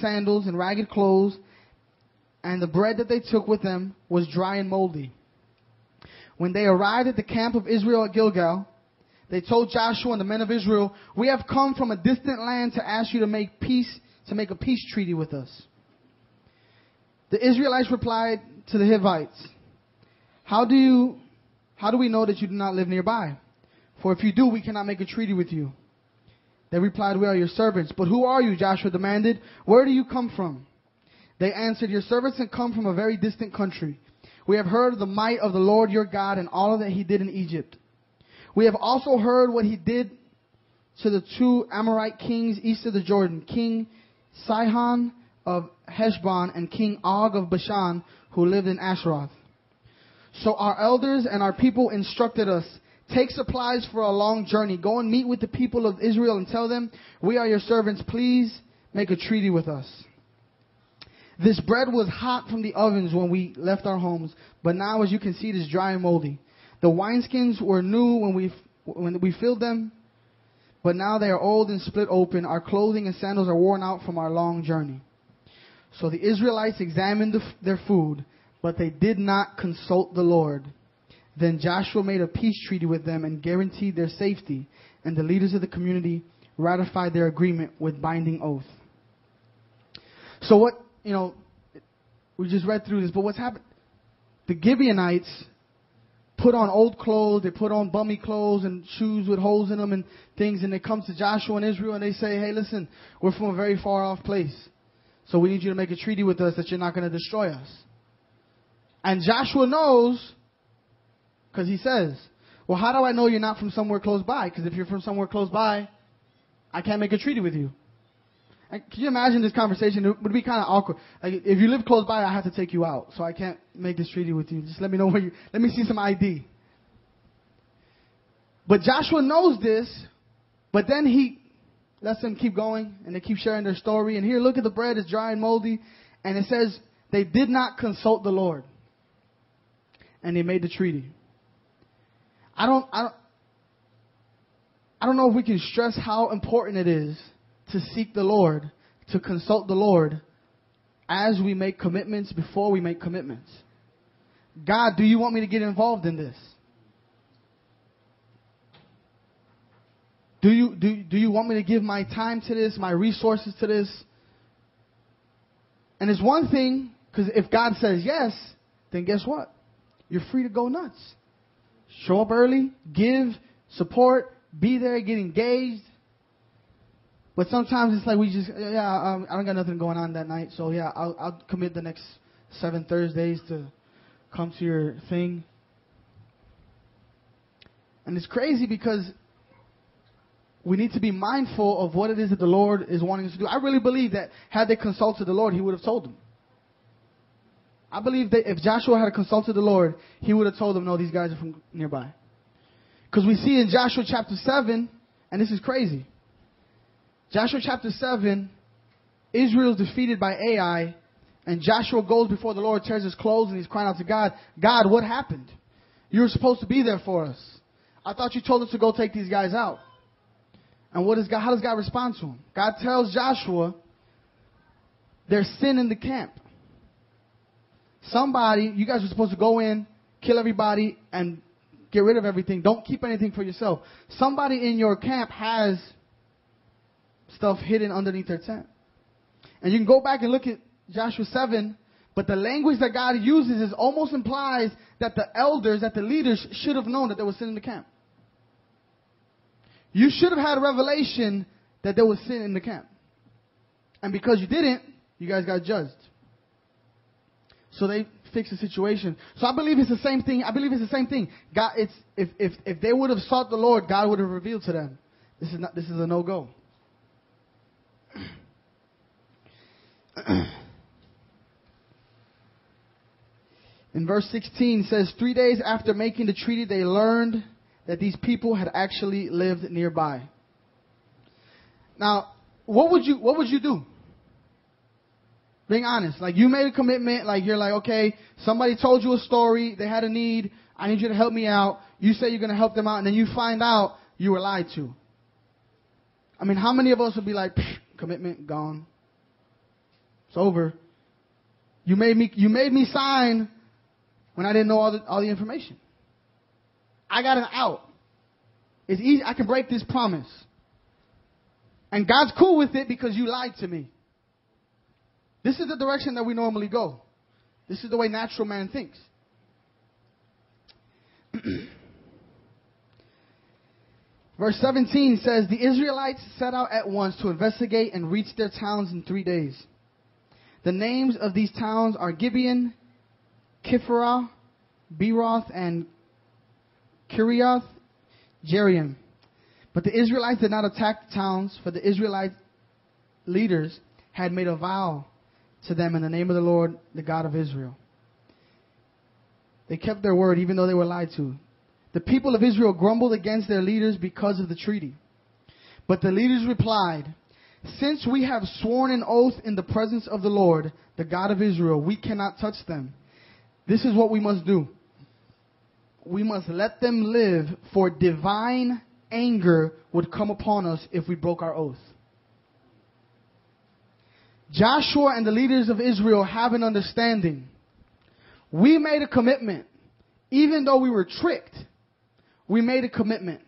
sandals and ragged clothes, and the bread that they took with them was dry and moldy. When they arrived at the camp of Israel at Gilgal, they told Joshua and the men of Israel, We have come from a distant land to ask you to make peace, to make a peace treaty with us. The Israelites replied to the Hivites, How do you, how do we know that you do not live nearby? For if you do, we cannot make a treaty with you. They replied, We are your servants. But who are you? Joshua demanded. Where do you come from? They answered, Your servants have come from a very distant country. We have heard of the might of the Lord your God and all that he did in Egypt. We have also heard what he did to the two Amorite kings east of the Jordan, King Sihon of Heshbon and King Og of Bashan, who lived in Ashtaroth. So our elders and our people instructed us, Take supplies for a long journey. Go and meet with the people of Israel and tell them, We are your servants. Please make a treaty with us. This bread was hot from the ovens when we left our homes, but now, as you can see, it is dry and moldy. The wineskins were new when we, when we filled them, but now they are old and split open. Our clothing and sandals are worn out from our long journey. So the Israelites examined the, their food, but they did not consult the Lord. Then Joshua made a peace treaty with them and guaranteed their safety, and the leaders of the community ratified their agreement with binding oath. So what, you know, we just read through this, but what's happened? The Gibeonites put on old clothes, they put on bummy clothes and shoes with holes in them and things, and they come to Joshua and Israel and they say, hey, listen, we're from a very far off place. So we need you to make a treaty with us that you're not going to destroy us. And Joshua knows, because he says, well, how do I know you're not from somewhere close by? Because if you're from somewhere close by, I can't make a treaty with you. And can you imagine this conversation? It would be kind of awkward. Like, if you live close by, I have to take you out, so I can't make this treaty with you. Just let me know where you. Let me see some ID. But Joshua knows this, but then he lets them keep going, and they keep sharing their story. And here, look at the bread; it's dry and moldy, and it says they did not consult the Lord, and they made the treaty. I don't, I don't, I don't know if we can stress how important it is to seek the Lord, to consult the Lord as we make commitments, before we make commitments. God, do you want me to get involved in this? Do you, do, do you want me to give my time to this, my resources to this? And it's one thing, because if God says yes, then guess what? You're free to go nuts. Show up early, give, support, be there, get engaged. But sometimes it's like we just, yeah, um, I don't got nothing going on that night, so yeah, I'll, I'll commit the next seven Thursdays to come to your thing. And it's crazy because we need to be mindful of what it is that the Lord is wanting us to do. I really believe that had they consulted the Lord, He would have told them. I believe that if Joshua had consulted the Lord, he would have told them, no, these guys are from nearby. Because we see in Joshua chapter 7, and this is crazy. Joshua chapter 7, Israel is defeated by Ai, and Joshua goes before the Lord, tears his clothes, and he's crying out to God, God, what happened? You were supposed to be there for us. I thought you told us to go take these guys out. And what is God, how does God respond to him? God tells Joshua, there's sin in the camp. Somebody, you guys are supposed to go in, kill everybody, and get rid of everything. Don't keep anything for yourself. Somebody in your camp has stuff hidden underneath their tent. And you can go back and look at Joshua 7, but the language that God uses is almost implies that the elders, that the leaders should have known that there was sin in the camp. You should have had a revelation that there was sin in the camp. And because you didn't, you guys got judged. So they fix the situation. So I believe it's the same thing. I believe it's the same thing. God, it's if if if they would have sought the Lord, God would have revealed to them. This is not. This is a no go. [CLEARS THROAT] In verse 16 says, Three days after making the treaty, they learned that these people had actually lived nearby. Now, what would you what would you do? Being honest. Like you made a commitment, like you're like, okay, somebody told you a story, they had a need, I need you to help me out. You say you're gonna help them out, and then you find out you were lied to. I mean, how many of us would be like, commitment gone? It's over. You made me you made me sign when I didn't know all the all the information. I got an out. It's easy I can break this promise. And God's cool with it because you lied to me. This is the direction that we normally go. This is the way natural man thinks. [CLEARS THROAT] Verse 17 says, The Israelites set out at once to investigate and reach their towns in three days. The names of these towns are Gibeon, Kephirah, Beeroth, and Kiriath Jearim. But the Israelites did not attack the towns, for the Israelite leaders had made a vow to them in the name of the Lord, the God of Israel. They kept their word even though they were lied to. The people of Israel grumbled against their leaders because of the treaty. But the leaders replied, Since we have sworn an oath in the presence of the Lord, the God of Israel, we cannot touch them. This is what we must do. We must let them live, for divine anger would come upon us if we broke our oath. Joshua and the leaders of Israel have an understanding. We made a commitment. Even though we were tricked, we made a commitment.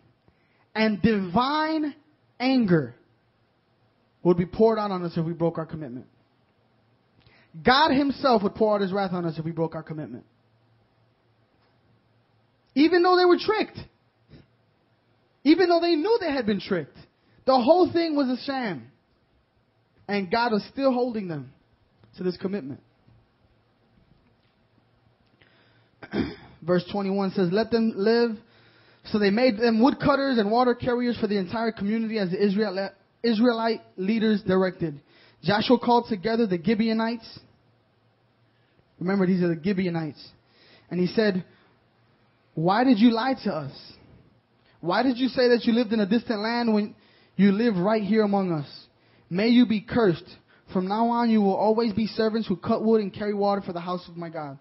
And divine anger would be poured out on us if we broke our commitment. God Himself would pour out His wrath on us if we broke our commitment. Even though they were tricked. Even though they knew they had been tricked. The whole thing was a sham. And God was still holding them to this commitment. [CLEARS THROAT] Verse 21 says, Let them live. So they made them woodcutters and water carriers for the entire community as the Israelite leaders directed. Joshua called together the Gibeonites. Remember, these are the Gibeonites. And he said, Why did you lie to us? Why did you say that you lived in a distant land when you live right here among us? May you be cursed. From now on, you will always be servants who cut wood and carry water for the house of my God.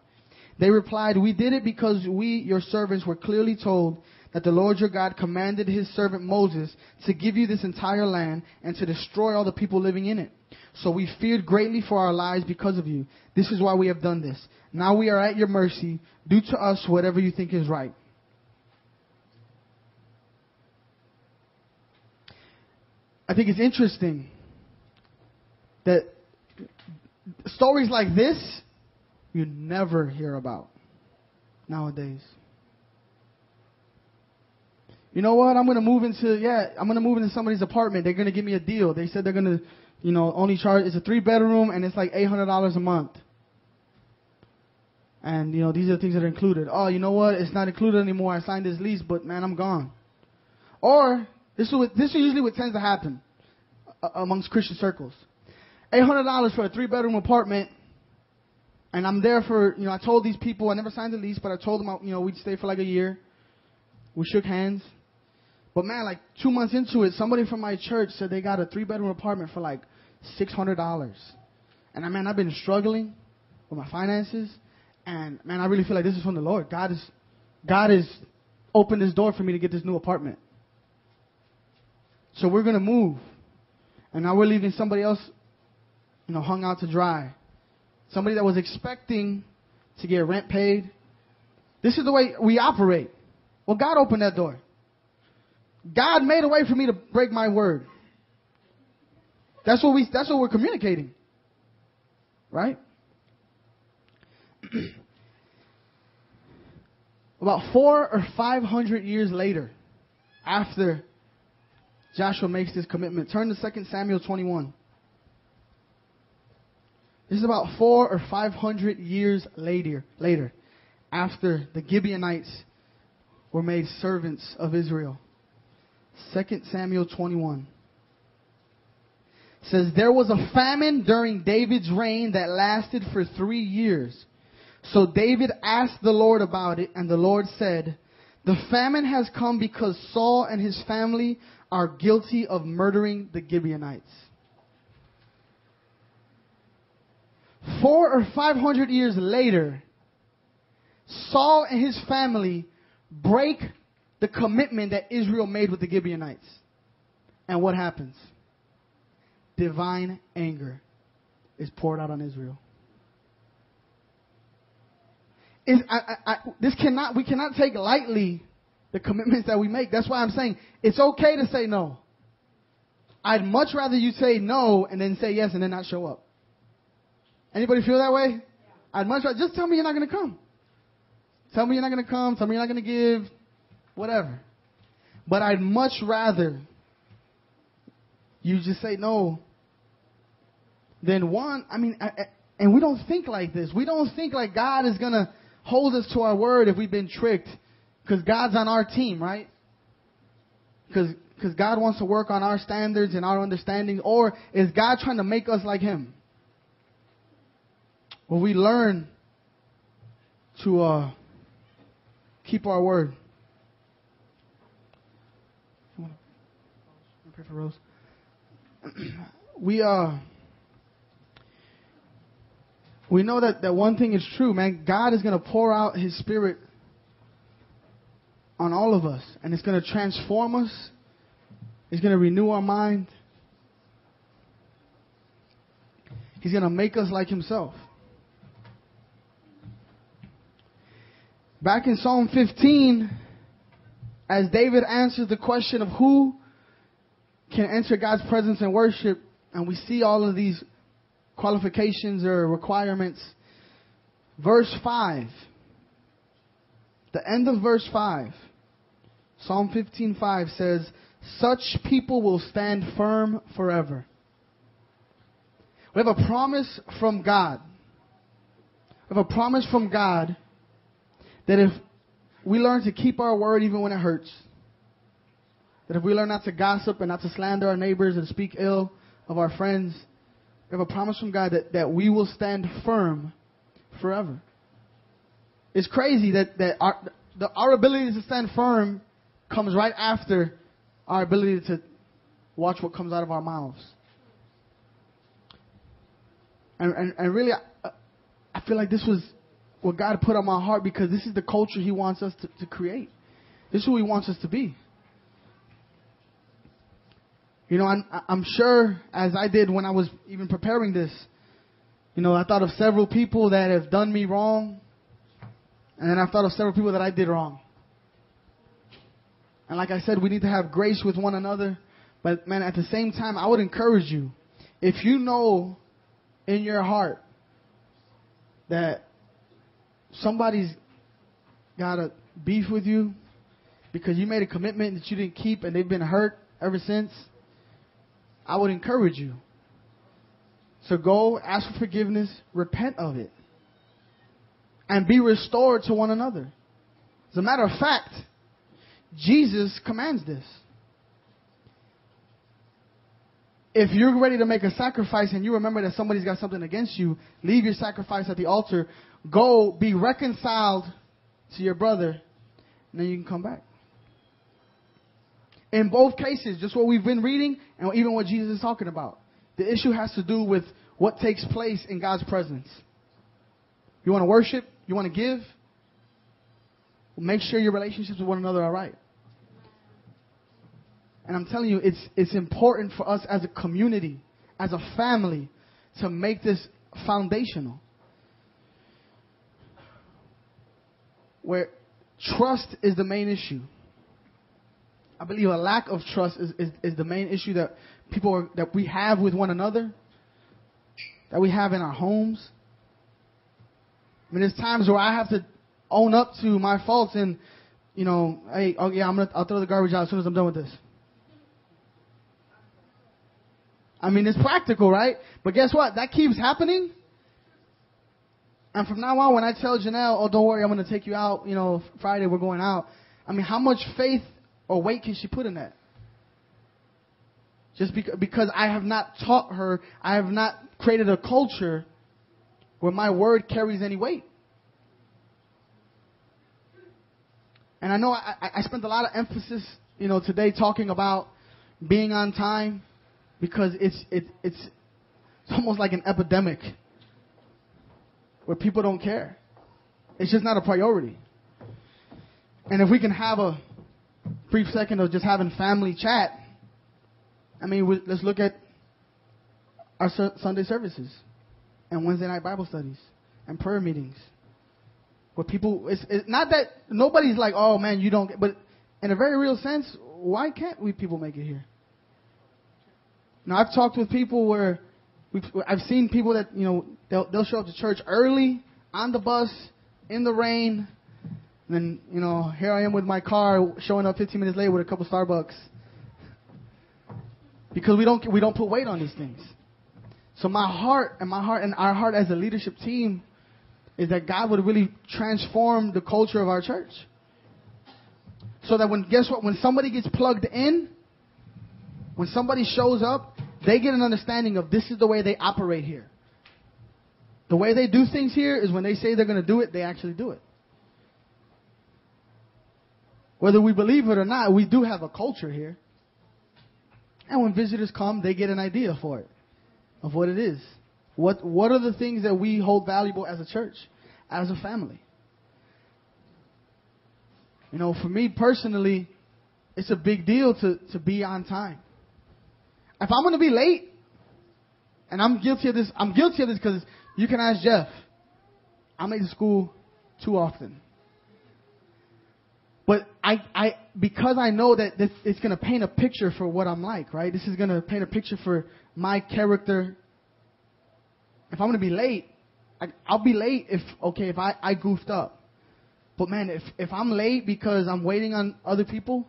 They replied, We did it because we, your servants, were clearly told that the Lord your God commanded his servant Moses to give you this entire land and to destroy all the people living in it. So we feared greatly for our lives because of you. This is why we have done this. Now we are at your mercy. Do to us whatever you think is right. I think it's interesting that stories like this you never hear about nowadays. You know what? I'm to move into, yeah, I'm to move into somebody's apartment. They're to give me a deal. They said they're to, you know, only charge, it's a three bedroom and it's like $800 a month. And, you know, these are the things that are included. Oh, you know what? It's not included anymore. I signed this lease, but man, I'm gone. Or, this is, what, this is usually what tends to happen amongst Christian circles. $800 for a three bedroom apartment. And I'm there for, you know, I told these people, I never signed the lease, but I told them, you know, we'd stay for like a year. We shook hands. But man, like two months into it, somebody from my church said they got a three bedroom apartment for like $600. And I, man, I've been struggling with my finances. And man, I really feel like this is from the Lord. God is, God has opened this door for me to get this new apartment. So we're going to move. And now we're leaving somebody else, you know, hung out to dry. Somebody that was expecting to get rent paid. This is the way we operate. Well, God opened that door. God made a way for me to break my word. That's what we that's what we're communicating. Right? [CLEARS THROAT] About four or five hundred years later, after Joshua makes this commitment. Turn to 2 Samuel 21. This is about four or five hundred years later, later, after the Gibeonites were made servants of Israel. 2 Samuel 21 says there was a famine during David's reign that lasted for three years. So David asked the Lord about it, and the Lord said, The famine has come because Saul and his family are guilty of murdering the Gibeonites. Four or five hundred years later, Saul and his family break the commitment that Israel made with the Gibeonites. And what happens? Divine anger is poured out on Israel. Is, I, I, I, this cannot, we cannot take lightly the commitments that we make. That's why I'm saying it's okay to say no. I'd much rather you say no and then say yes and then not show up. Anybody feel that way? I'd much rather just tell me you're not going to come. Tell me you're not going to come. Tell me you're not going to give. Whatever. But I'd much rather you just say no than one. I mean, I, I, and we don't think like this. We don't think like God is going to hold us to our word if we've been tricked because God's on our team, right? Because God wants to work on our standards and our understanding, or is God trying to make us like Him? Will we learn to uh, keep our word? Pray for Rose. [CLEARS THROAT] we uh we know that, that one thing is true, man. God is going to pour out His Spirit on all of us. And it's going to transform us. It's going to renew our mind. He's going to make us like himself. Back in Psalm 15, as David answers the question of who can enter God's presence and worship, and we see all of these qualifications or requirements, verse 5, the end of verse 5, Psalm 15:5 says, "Such people will stand firm forever." We have a promise from God. We have a promise from God that if we learn to keep our word even when it hurts, that if we learn not to gossip and not to slander our neighbors and speak ill of our friends, we have a promise from God that, that we will stand firm forever. It's crazy that, that our, the, our ability to stand firm comes right after our ability to watch what comes out of our mouths. And, and, and really, I, I feel like this was what God put on my heart because this is the culture He wants us to, to create. This is who He wants us to be. You know, I'm, I'm sure as I did when I was even preparing this, you know, I thought of several people that have done me wrong, and then I thought of several people that I did wrong. And like I said, we need to have grace with one another. But man, at the same time, I would encourage you, if you know in your heart that somebody's got a beef with you because you made a commitment that you didn't keep and they've been hurt ever since, I would encourage you. So go ask for forgiveness, repent of it, and be restored to one another. As a matter of fact, Jesus commands this. If you're ready to make a sacrifice and you remember that somebody's got something against you, leave your sacrifice at the altar, go be reconciled to your brother, and then you can come back. In both cases, just what we've been reading and even what Jesus is talking about, the issue has to do with what takes place in God's presence. You want to worship? You want to give? Make sure your relationships with one another are right. And I'm telling you, it's, it's important for us as a community, as a family, to make this foundational. Where trust is the main issue. I believe a lack of trust is, is, is the main issue that people are, that we have with one another, that we have in our homes. I mean, there's times where I have to own up to my faults and, you know, hey, oh yeah, I'm gonna, I'll throw the garbage out as soon as I'm done with this. I mean, it's practical, right? But guess what? That keeps happening. And from now on, when I tell Janelle, oh, don't worry, I'm going to take you out, you know, Friday, we're going out. I mean, how much faith or weight can she put in that? Just because I have not taught her, I have not created a culture where my word carries any weight. And I know I, I spent a lot of emphasis, you know, today talking about being on time because it's it, it's it's almost like an epidemic where people don't care. It's just not a priority. And if we can have a brief second of just having family chat, I mean, we, let's look at our Sunday services and Wednesday night Bible studies and prayer meetings. Where people, it's, it's not that nobody's like, oh man, you don't but in a very real sense, why can't we people make it here? Now I've talked with people where we've, I've seen people that you know they'll they'll show up to church early on the bus in the rain, and then you know here I am with my car showing up 15 minutes late with a couple Starbucks because we don't we don't put weight on these things. So my heart and my heart and our heart as a leadership team is that God would really transform the culture of our church. So that when guess what when somebody gets plugged in, when somebody shows up, they get an understanding of this is the way they operate here. The way they do things here is when they say they're going to do it, they actually do it. Whether we believe it or not, we do have a culture here. And when visitors come, they get an idea for it, of what it is. What, what are the things that we hold valuable as a church, as a family? You know, for me personally, it's a big deal to, to be on time. If I'm to be late, and I'm guilty of this, I'm guilty of this because you can ask Jeff. I'm late to school too often. But I, I, because I know that this, it's going to paint a picture for what I'm like, right? This is going to paint a picture for my character. If I'm going to be late, I, I'll be late if, okay, if I, I goofed up. But man, if, if I'm late because I'm waiting on other people,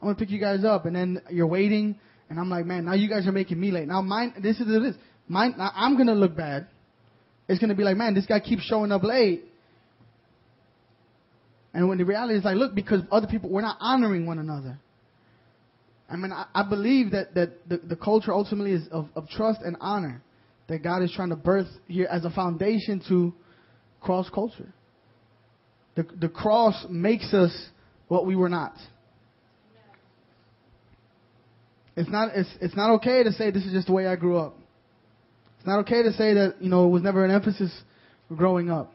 I'm going to pick you guys up. And then you're waiting, and I'm like, man, now you guys are making me late. Now mine, this is this. Mine, now I'm to look bad. It's to be like, man, this guy keeps showing up late and when the reality is like, look, because other people, we're not honoring one another. I mean, I, I believe that, that the, the culture ultimately is of, of trust and honor that God is trying to birth here as a foundation to cross culture. The, the cross makes us what we were not. It's not, it's, it's not okay to say this is just the way I grew up. It's not okay to say that, you know, it was never an emphasis growing up.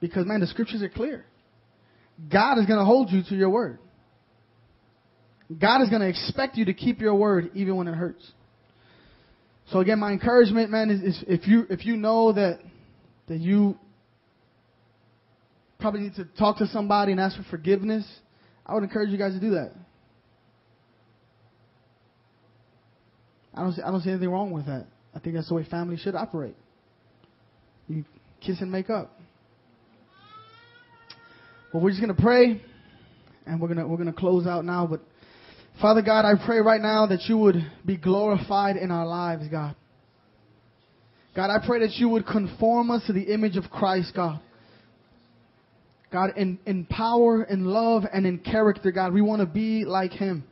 Because, man, the scriptures are clear. God is going to hold you to your word. God is going to expect you to keep your word even when it hurts. So again, my encouragement, man, is, is if you if you know that that you probably need to talk to somebody and ask for forgiveness, I would encourage you guys to do that. I don't see, I don't see anything wrong with that. I think that's the way family should operate. You kiss and make up. Well, we're just going to pray and we're going to, we're to close out now. But Father God, I pray right now that you would be glorified in our lives, God. God, I pray that you would conform us to the image of Christ, God. God, in, in power, in love, and in character, God, we want to be like Him.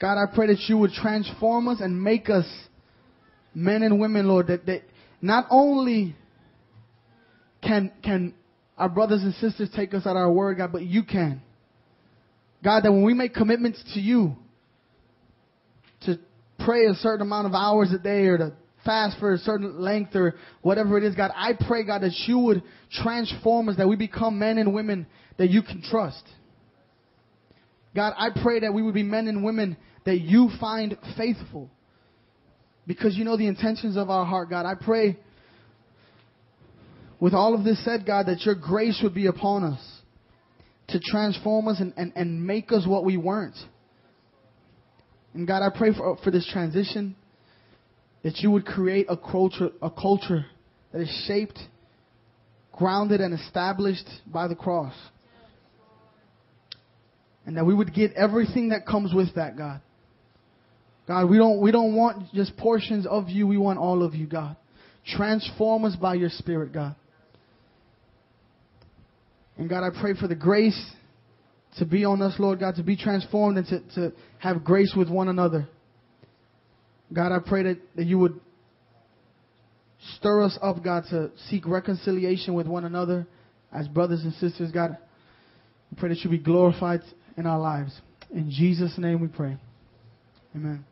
God, I pray that you would transform us and make us men and women, Lord, that, that not only can, can our brothers and sisters take us at our word, God, but you can. God, that when we make commitments to you to pray a certain amount of hours a day or to fast for a certain length or whatever it is, God, I pray, God, that you would transform us, that we become men and women that you can trust. God, I pray that we would be men and women that you find faithful because you know the intentions of our heart, God. I pray with all of this said, God, that your grace would be upon us to transform us and, and, and make us what we weren't. And God, I pray for, for this transition that you would create a culture, a culture that is shaped, grounded, and established by the cross. And that we would get everything that comes with that, God. God, we don't, we don't want just portions of you, we want all of you, God. Transform us by your Spirit, God. And God, I pray for the grace to be on us, Lord God, to be transformed and to, to have grace with one another. God, I pray that, that you would stir us up, God, to seek reconciliation with one another as brothers and sisters, God. I pray that you be glorified in our lives. In Jesus' name we pray. Amen.